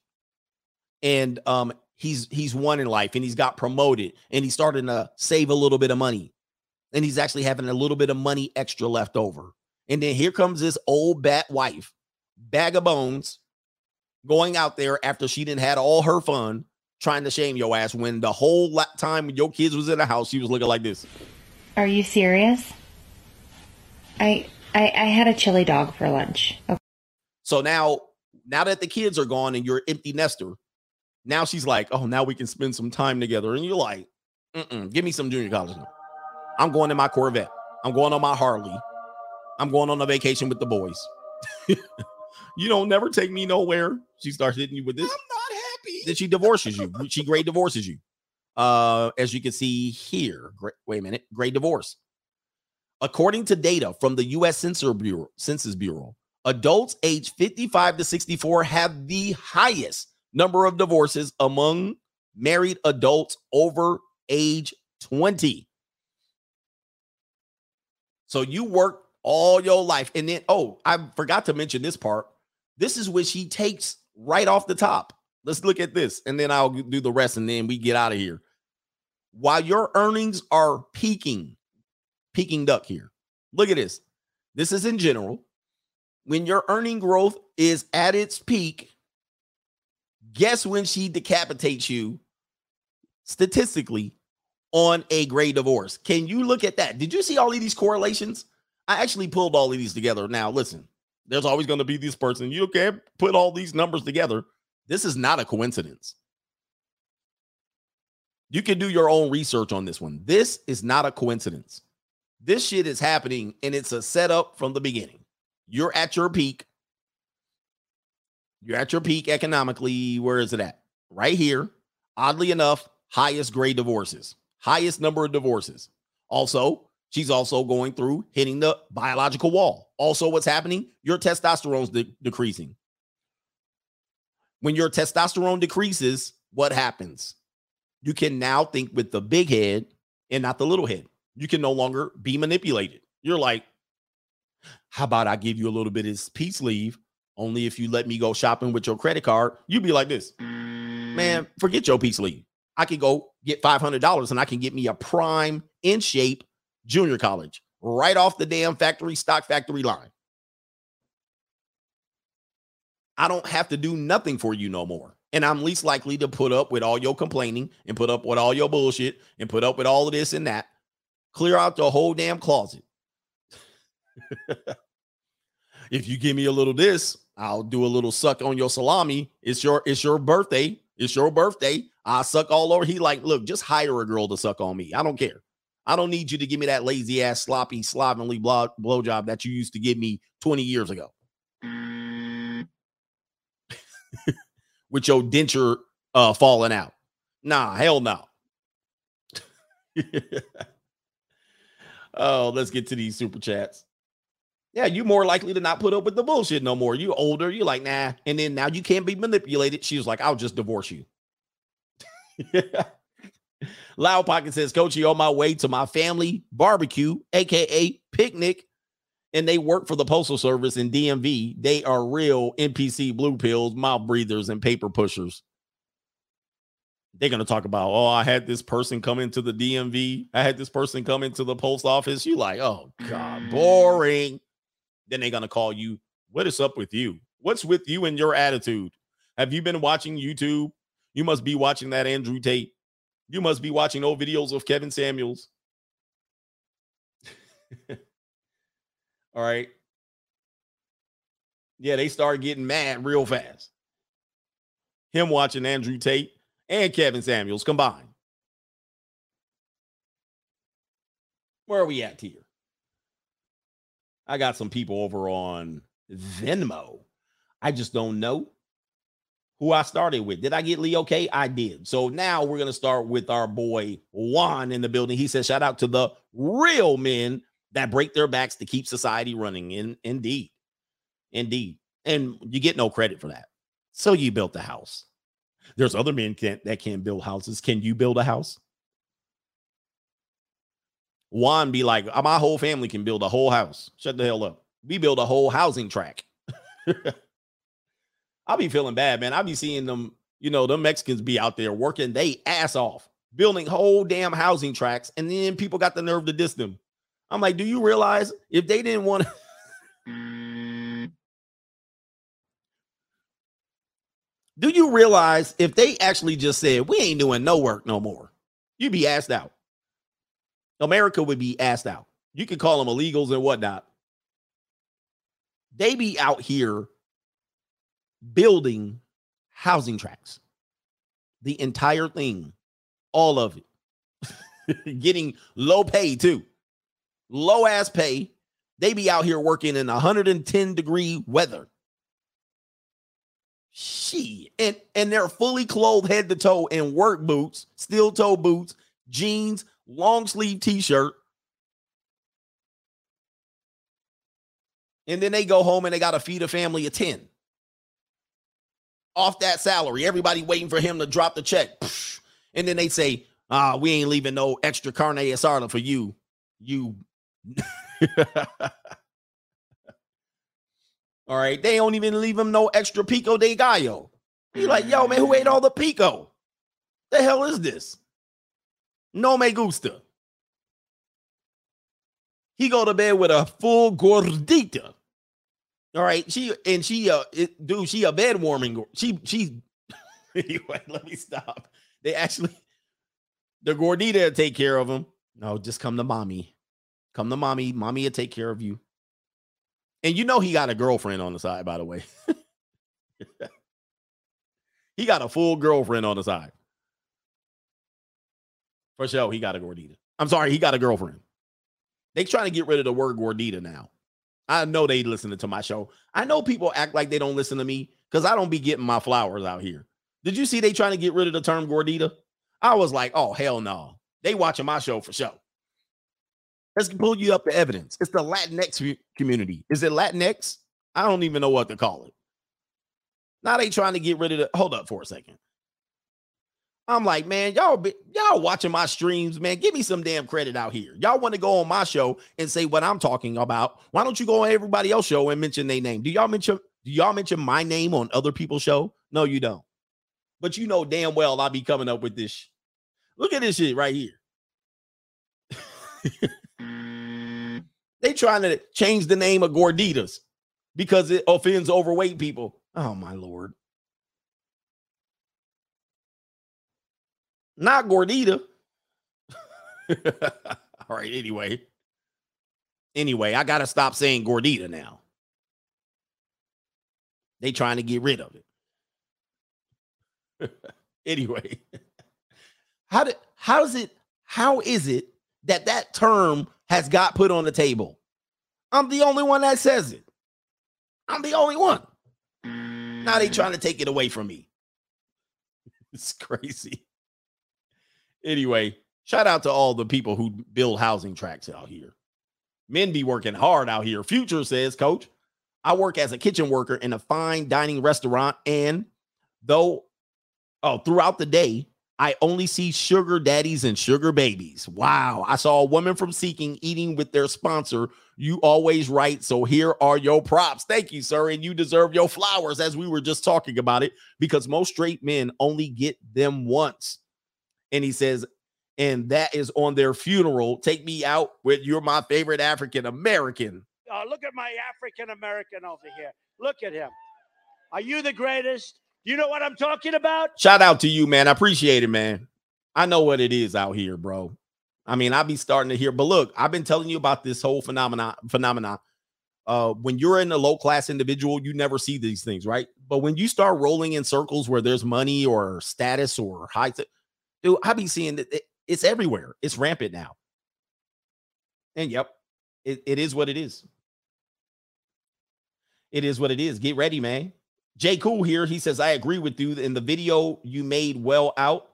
And um he's he's won in life and he's got promoted and he's starting to save a little bit of money. And he's actually having a little bit of money extra left over. And then here comes this old bat wife, bag of bones, going out there after she didn't had all her fun, trying to shame your ass when the whole time your kids was in the house, she was looking like this. Are you serious? I I, I had a chili dog for lunch. Okay. So now, now that the kids are gone and you're empty nester, now she's like, oh, now we can spend some time together. And you're like, Mm-mm, give me some junior college. now. I'm going in my Corvette. I'm going on my Harley. I'm going on a vacation with the boys. you don't never take me nowhere. She starts hitting you with this. I'm not happy. Then she divorces you. She great divorces you. Uh, as you can see here, great, wait a minute, great divorce. According to data from the U.S. Census Bureau, Census Bureau, adults aged 55 to 64 have the highest number of divorces among married adults over age 20. So you work all your life, and then oh, I forgot to mention this part. This is what she takes right off the top. Let's look at this, and then I'll do the rest, and then we get out of here. While your earnings are peaking, peaking duck here. Look at this. This is in general. When your earning growth is at its peak, guess when she decapitates you statistically on a gray divorce? Can you look at that? Did you see all of these correlations? I actually pulled all of these together. Now, listen, there's always going to be this person. You can't put all these numbers together. This is not a coincidence. You can do your own research on this one. This is not a coincidence. This shit is happening and it's a setup from the beginning. You're at your peak. You're at your peak economically. Where is it at? Right here. Oddly enough, highest gray divorces, highest number of divorces. Also, she's also going through hitting the biological wall. Also, what's happening? Your testosterone's de- decreasing. When your testosterone decreases, what happens? You can now think with the big head and not the little head. You can no longer be manipulated. You're like, how about I give you a little bit of this peace leave? Only if you let me go shopping with your credit card, you'd be like this, man. Forget your peace leave. I can go get five hundred dollars and I can get me a prime in shape junior college right off the damn factory stock factory line. I don't have to do nothing for you no more. And I'm least likely to put up with all your complaining and put up with all your bullshit and put up with all of this and that. Clear out the whole damn closet. if you give me a little this, I'll do a little suck on your salami. It's your it's your birthday. It's your birthday. I suck all over. He like, look, just hire a girl to suck on me. I don't care. I don't need you to give me that lazy ass, sloppy, slovenly blow blowjob that you used to give me 20 years ago. With your denture uh falling out. Nah, hell no. oh, let's get to these super chats. Yeah, you're more likely to not put up with the bullshit no more. You older, you're like, nah. And then now you can't be manipulated. She was like, I'll just divorce you. Loud Pocket says, Coachy, on my way to my family barbecue, aka picnic, and they work for the Postal Service and DMV. They are real NPC blue pills, mouth breathers, and paper pushers. They're gonna talk about, oh, I had this person come into the DMV. I had this person come into the post office. You like, oh God, mm. boring. Then they're gonna call you. What is up with you? What's with you and your attitude? Have you been watching YouTube? You must be watching that Andrew Tate. You must be watching old videos of Kevin Samuels. All right. Yeah, they start getting mad real fast. Him watching Andrew Tate and Kevin Samuels combined. Where are we at here? I got some people over on Venmo. I just don't know who I started with. Did I get Lee okay? I did. So now we're going to start with our boy Juan in the building. He says, shout out to the real men that break their backs to keep society running. In, indeed. Indeed. And you get no credit for that. So you built the house. There's other men can't, that can't build houses. Can you build a house? Juan be like, my whole family can build a whole house. Shut the hell up. We build a whole housing track. I'll be feeling bad, man. I'll be seeing them, you know, the Mexicans be out there working they ass off, building whole damn housing tracks, and then people got the nerve to diss them. I'm like, do you realize if they didn't want to mm. Do you realize if they actually just said, we ain't doing no work no more, you'd be asked out. America would be asked out. You could call them illegals and whatnot. They be out here building housing tracks, the entire thing, all of it, getting low pay too, low ass pay. They be out here working in 110 degree weather. She and and they're fully clothed head to toe in work boots, steel toe boots, jeans, long sleeve t-shirt. And then they go home and they got to feed a family of 10. Off that salary, everybody waiting for him to drop the check. And then they say, ah, we ain't leaving no extra carne asada for you. You. all right. They don't even leave him no extra pico de gallo. He like, yo, man, who ate all the pico? The hell is this? No me gusta. He go to bed with a full gordita. All right, she and she uh it, dude, she a bed warming. She she anyway, let me stop. They actually the gordita take care of him. No, just come to mommy. Come to mommy. Mommy will take care of you. And you know he got a girlfriend on the side, by the way. he got a full girlfriend on the side. For sure, he got a gordita. I'm sorry, he got a girlfriend. They trying to get rid of the word gordita now. I know they listening to my show. I know people act like they don't listen to me because I don't be getting my flowers out here. Did you see they trying to get rid of the term gordita? I was like, oh hell no. They watching my show for sure. Let's pull you up the evidence. It's the Latinx community. Is it Latinx? I don't even know what to call it. Now they trying to get rid of the. Hold up for a second. I'm like, man, y'all be, y'all watching my streams, man. Give me some damn credit out here. Y'all want to go on my show and say what I'm talking about? Why don't you go on everybody else's show and mention their name? Do y'all mention do y'all mention my name on other people's show? No, you don't. But you know damn well I'll be coming up with this. Look at this shit right here. they trying to change the name of Gorditas because it offends overweight people. Oh my lord. Not Gordita. All right, anyway. Anyway, I gotta stop saying Gordita now. They trying to get rid of it. anyway, how did how is it how is it that that term has got put on the table? I'm the only one that says it. I'm the only one. Now they trying to take it away from me. It's crazy. Anyway, shout out to all the people who build housing tracks out here. Men be working hard out here. Future says, Coach, I work as a kitchen worker in a fine dining restaurant, and though, oh, throughout the day, I only see sugar daddies and sugar babies. Wow. I saw a woman from Seeking eating with their sponsor. You always right. So here are your props. Thank you, sir. And you deserve your flowers, as we were just talking about it, because most straight men only get them once. And he says, and that is on their funeral. Take me out with you're my favorite African American. Oh, look at my African American over here. Look at him. Are you the greatest? You know what I'm talking about? Shout out to you, man. I appreciate it, man. I know what it is out here, bro. I mean, I'll be starting to hear, but look, I've been telling you about this whole phenomenon. Phenomena. Uh, when you're in a low class individual, you never see these things, right? But when you start rolling in circles where there's money or status or high, dude, I be seeing that it, it's everywhere. It's rampant now. And yep, it, it is what it is. It is what it is. Get ready, man. Jay Cool here. He says, I agree with you. In the video you made well out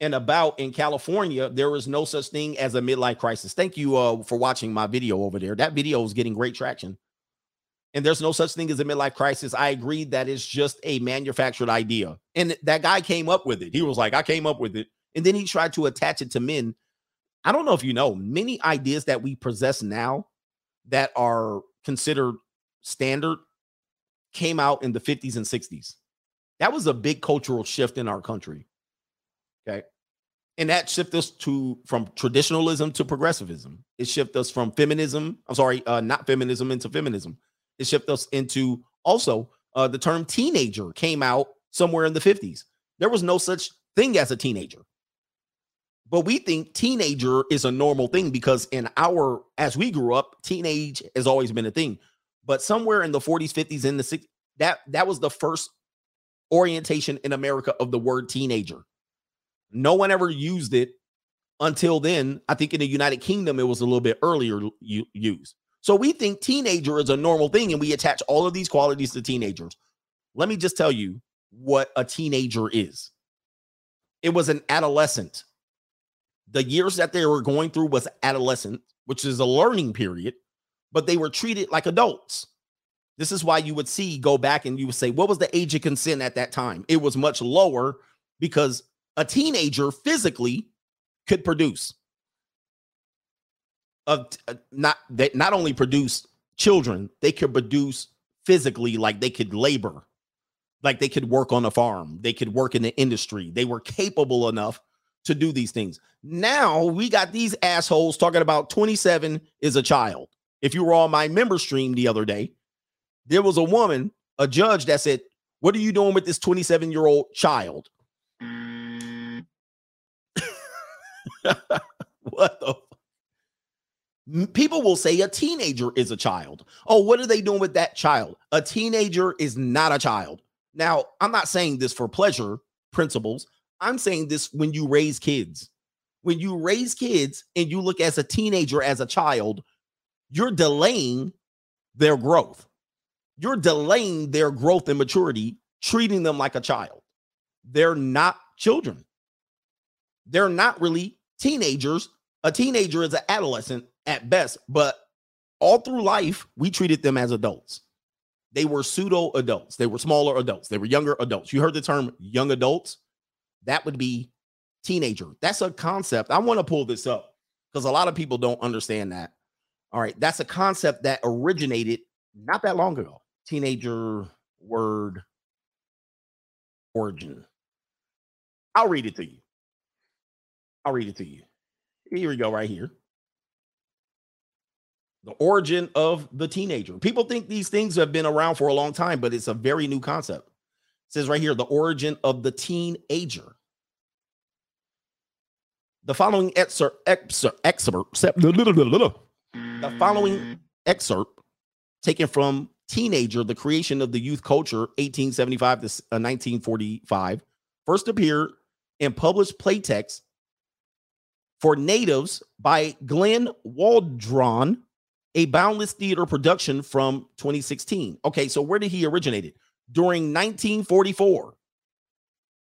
and about in California, there is no such thing as a midlife crisis. Thank you uh, for watching my video over there. That video is getting great traction. And there's no such thing as a midlife crisis. I agree that it's just a manufactured idea. And that guy came up with it. He was like, I came up with it. And then he tried to attach it to men. I don't know if you know, many ideas that we possess now that are considered standard came out in the 50s and 60s. That was a big cultural shift in our country. Okay. And that shifted us to from traditionalism to progressivism. It shifted us from feminism. I'm sorry, uh, not feminism into feminism. It shifted us into also uh, the term teenager came out somewhere in the 50s. There was no such thing as a teenager. But we think teenager is a normal thing because in our as we grew up, teenage has always been a thing. But somewhere in the 40s, 50s, in the 60s, that that was the first orientation in America of the word teenager. No one ever used it until then. I think in the United Kingdom, it was a little bit earlier used. So we think teenager is a normal thing, and we attach all of these qualities to teenagers. Let me just tell you what a teenager is. It was an adolescent. The years that they were going through was adolescent, which is a learning period, but they were treated like adults. This is why you would see go back and you would say, what was the age of consent at that time? It was much lower because a teenager physically could produce. Of uh, not that not only produce children, they could produce physically, like they could labor, like they could work on a farm, they could work in the industry. They were capable enough to do these things. Now we got these assholes talking about 27 is a child. If you were on my member stream the other day, there was a woman, a judge that said, What are you doing with this 27 year old child? what the? People will say a teenager is a child. Oh, what are they doing with that child? A teenager is not a child. Now, I'm not saying this for pleasure principles. I'm saying this when you raise kids. When you raise kids and you look as a teenager as a child, you're delaying their growth. You're delaying their growth and maturity, treating them like a child. They're not children. They're not really teenagers. A teenager is an adolescent at best, but all through life, we treated them as adults. They were pseudo adults. They were smaller adults. They were younger adults. You heard the term young adults? That would be teenager. That's a concept. I want to pull this up because a lot of people don't understand that. All right. That's a concept that originated not that long ago. Teenager word origin. I'll read it to you. I'll read it to you. Here we go, right here. The origin of the teenager. People think these things have been around for a long time, but it's a very new concept. It says right here the origin of the teenager. The following excerpt, excerpt, excerpt the following excerpt taken from Teenager, the creation of the youth culture, 1875 to uh, 1945, first appeared in published playtext for natives by Glenn Waldron, a Boundless Theater production from 2016. Okay, so where did he originate? it? During 1944.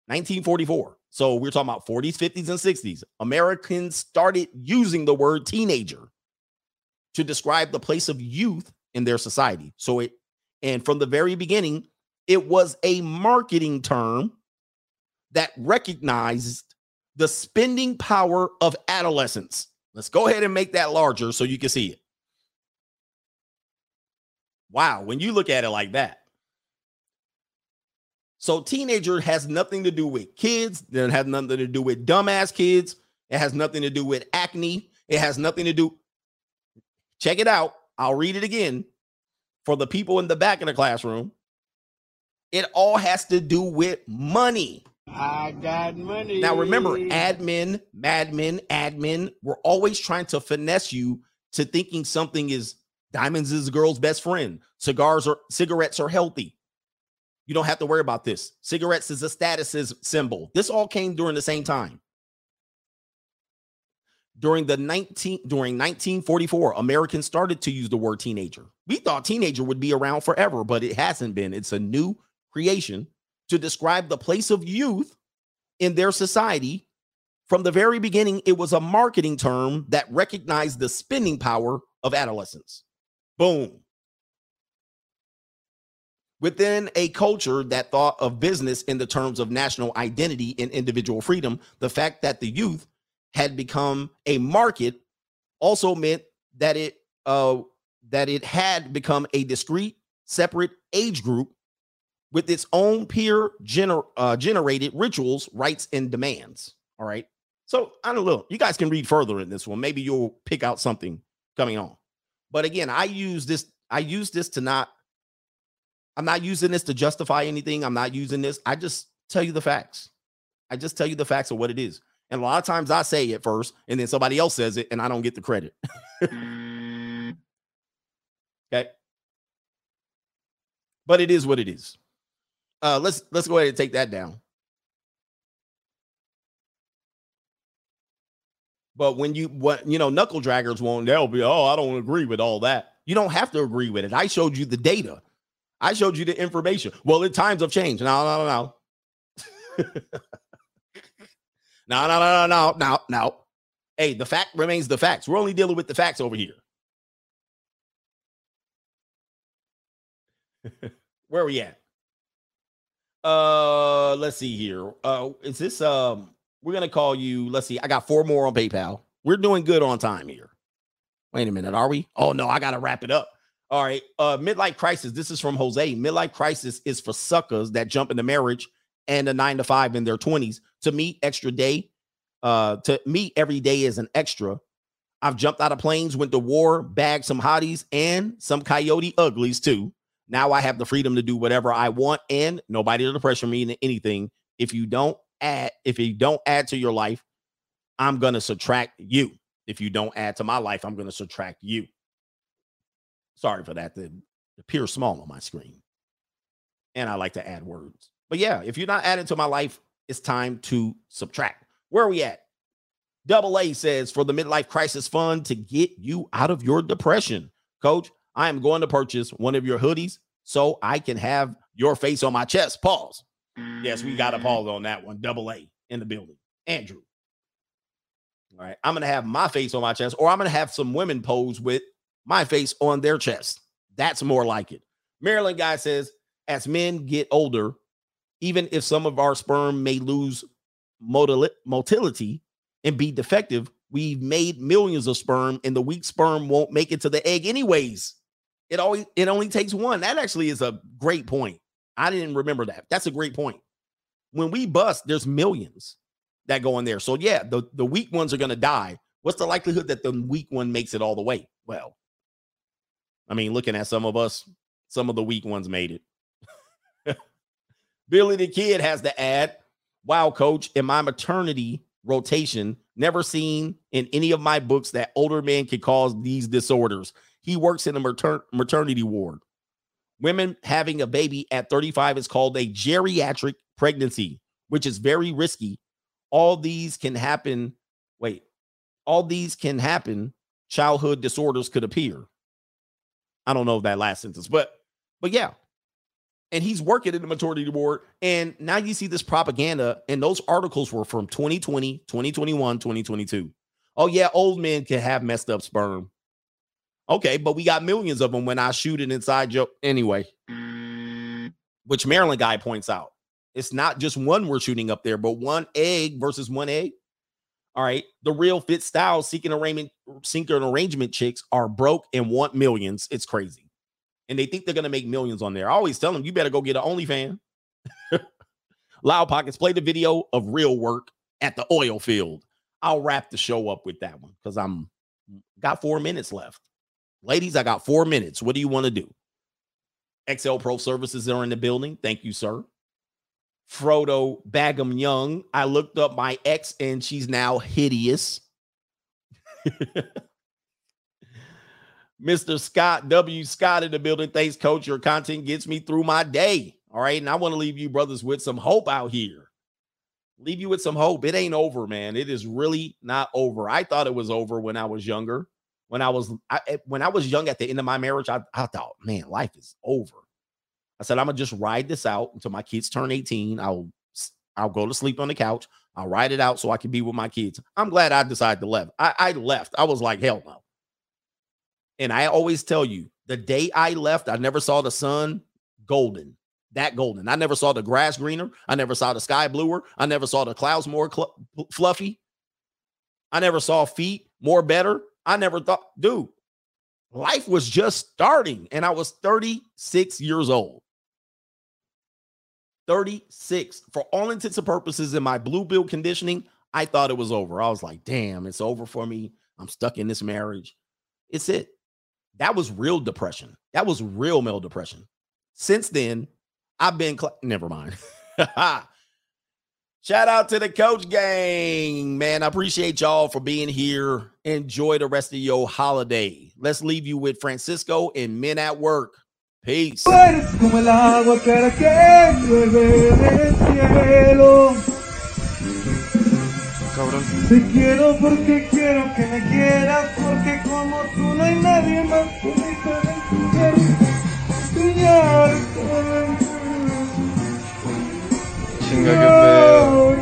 1944. So we're talking about 40s, 50s, and 60s. Americans started using the word teenager to describe the place of youth in their society. So it, and from the very beginning, it was a marketing term that recognized the spending power of adolescence. Let's go ahead and make that larger so you can see it. Wow, when you look at it like that. So teenager has nothing to do with kids, it has nothing to do with dumbass kids, it has nothing to do with acne, it has nothing to do Check it out. I'll read it again for the people in the back of the classroom. It all has to do with money. I got money. Now remember, admin, madmen, admin, we're always trying to finesse you to thinking something is diamonds is a girl's best friend. Cigars or cigarettes are healthy. You don't have to worry about this. Cigarettes is a status symbol. This all came during the same time. During the 19 during 1944, Americans started to use the word teenager. We thought teenager would be around forever, but it hasn't been. It's a new creation to describe the place of youth in their society. From the very beginning, it was a marketing term that recognized the spending power of adolescence. Boom. Within a culture that thought of business in the terms of national identity and individual freedom, the fact that the youth had become a market also meant that it uh, that it had become a discrete, separate age group with its own peer gener- uh, generated rituals, rights, and demands. All right. So I don't know. You guys can read further in this one. Maybe you'll pick out something coming on. But again, I use this. I use this to not I'm not using this to justify anything. I'm not using this. I just tell you the facts. I just tell you the facts of what it is. And a lot of times I say it first and then somebody else says it and I don't get the credit. okay. But it is what it is. Uh let's let's go ahead and take that down. But when you what you know, knuckle draggers won't, they'll be, oh, I don't agree with all that. You don't have to agree with it. I showed you the data. I showed you the information. Well, the times have changed. No, no, no, no. no, no, no, no, no, no. Hey, the fact remains the facts. We're only dealing with the facts over here. Where are we at? Uh, let's see here. Uh, is this um? We're gonna call you. Let's see. I got four more on PayPal. We're doing good on time here. Wait a minute. Are we? Oh no, I gotta wrap it up. All right. Uh, midlife crisis. This is from Jose. Midlife crisis is for suckers that jump into marriage and a nine to five in their 20s. To me, extra day. Uh, to me, every day is an extra. I've jumped out of planes, went to war, bagged some hotties and some coyote uglies too. Now I have the freedom to do whatever I want, and nobody to pressure me into anything. If you don't add, if you don't add to your life, I'm gonna subtract you. If you don't add to my life, I'm gonna subtract you. Sorry for that. The appear small on my screen. And I like to add words. But yeah, if you're not adding to my life, it's time to subtract. Where are we at? Double A says for the midlife crisis fund to get you out of your depression. Coach, I am going to purchase one of your hoodies so I can have your face on my chest. Pause. Yes, we got a pause on that one. Double A in the building. Andrew. All right. I'm going to have my face on my chest, or I'm going to have some women pose with my face on their chest. That's more like it. Maryland guy says, as men get older, even if some of our sperm may lose motility and be defective, we've made millions of sperm, and the weak sperm won't make it to the egg anyways. It always it only takes one. That actually is a great point. I didn't remember that. That's a great point. When we bust, there's millions that go in there. So yeah, the, the weak ones are gonna die. What's the likelihood that the weak one makes it all the way? Well, I mean, looking at some of us, some of the weak ones made it. Billy the Kid has to add, wow, coach, in my maternity rotation, never seen in any of my books that older men can cause these disorders. He works in a mater- maternity ward. Women having a baby at 35 is called a geriatric pregnancy, which is very risky. All these can happen. Wait, all these can happen. Childhood disorders could appear. I don't know that last sentence, but but yeah. And he's working in the maternity ward. And now you see this propaganda, and those articles were from 2020, 2021, 2022. Oh, yeah, old men can have messed up sperm. Okay, but we got millions of them when I shoot it inside your anyway. Mm. Which Maryland guy points out. It's not just one we're shooting up there, but one egg versus one egg. All right. The real fit style seeking arrangement, and arrangement chicks are broke and want millions. It's crazy. And they think they're gonna make millions on there. I always tell them you better go get an OnlyFan. Loud Pockets, play the video of real work at the oil field. I'll wrap the show up with that one because I'm got four minutes left. Ladies, I got four minutes. What do you want to do? XL Pro Services are in the building. Thank you, sir. Frodo Bagum Young. I looked up my ex and she's now hideous. Mr. Scott W. Scott in the building. Thanks, coach. Your content gets me through my day. All right. And I want to leave you brothers with some hope out here. Leave you with some hope. It ain't over, man. It is really not over. I thought it was over when I was younger when I was I, eh, when I was young at the end of my marriage, I, I thought, man, life is over. I said, I'm gonna just ride this out until my kids turn 18. I'll I'll go to sleep on the couch. I'll ride it out so I can be with my kids. I'm glad I decided to left. I, I left. I was like, hell no. And I always tell you, the day I left, I never saw the sun golden, that golden. I never saw the grass greener. I never saw the sky bluer. I never saw the clouds more cl- fluffy. I never saw feet more better. I never thought, dude, life was just starting and I was 36 years old. 36 for all intents and purposes in my blue pill conditioning. I thought it was over. I was like, damn, it's over for me. I'm stuck in this marriage. It's it. That was real depression. That was real male depression. Since then, I've been cl- never mind. Shout out to the coach gang, man. I appreciate y'all for being here. Enjoy the rest of your holiday. Let's leave you with Francisco and Men at Work. Peace. Tú eres como el agua clara que llueve del cielo. Cabrón. Te quiero porque quiero que me quieras, porque como tú no hay nadie más bonito en tu soñar Chinga, qué pedo.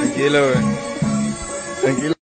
Tranquilo, güey. Tranquilo.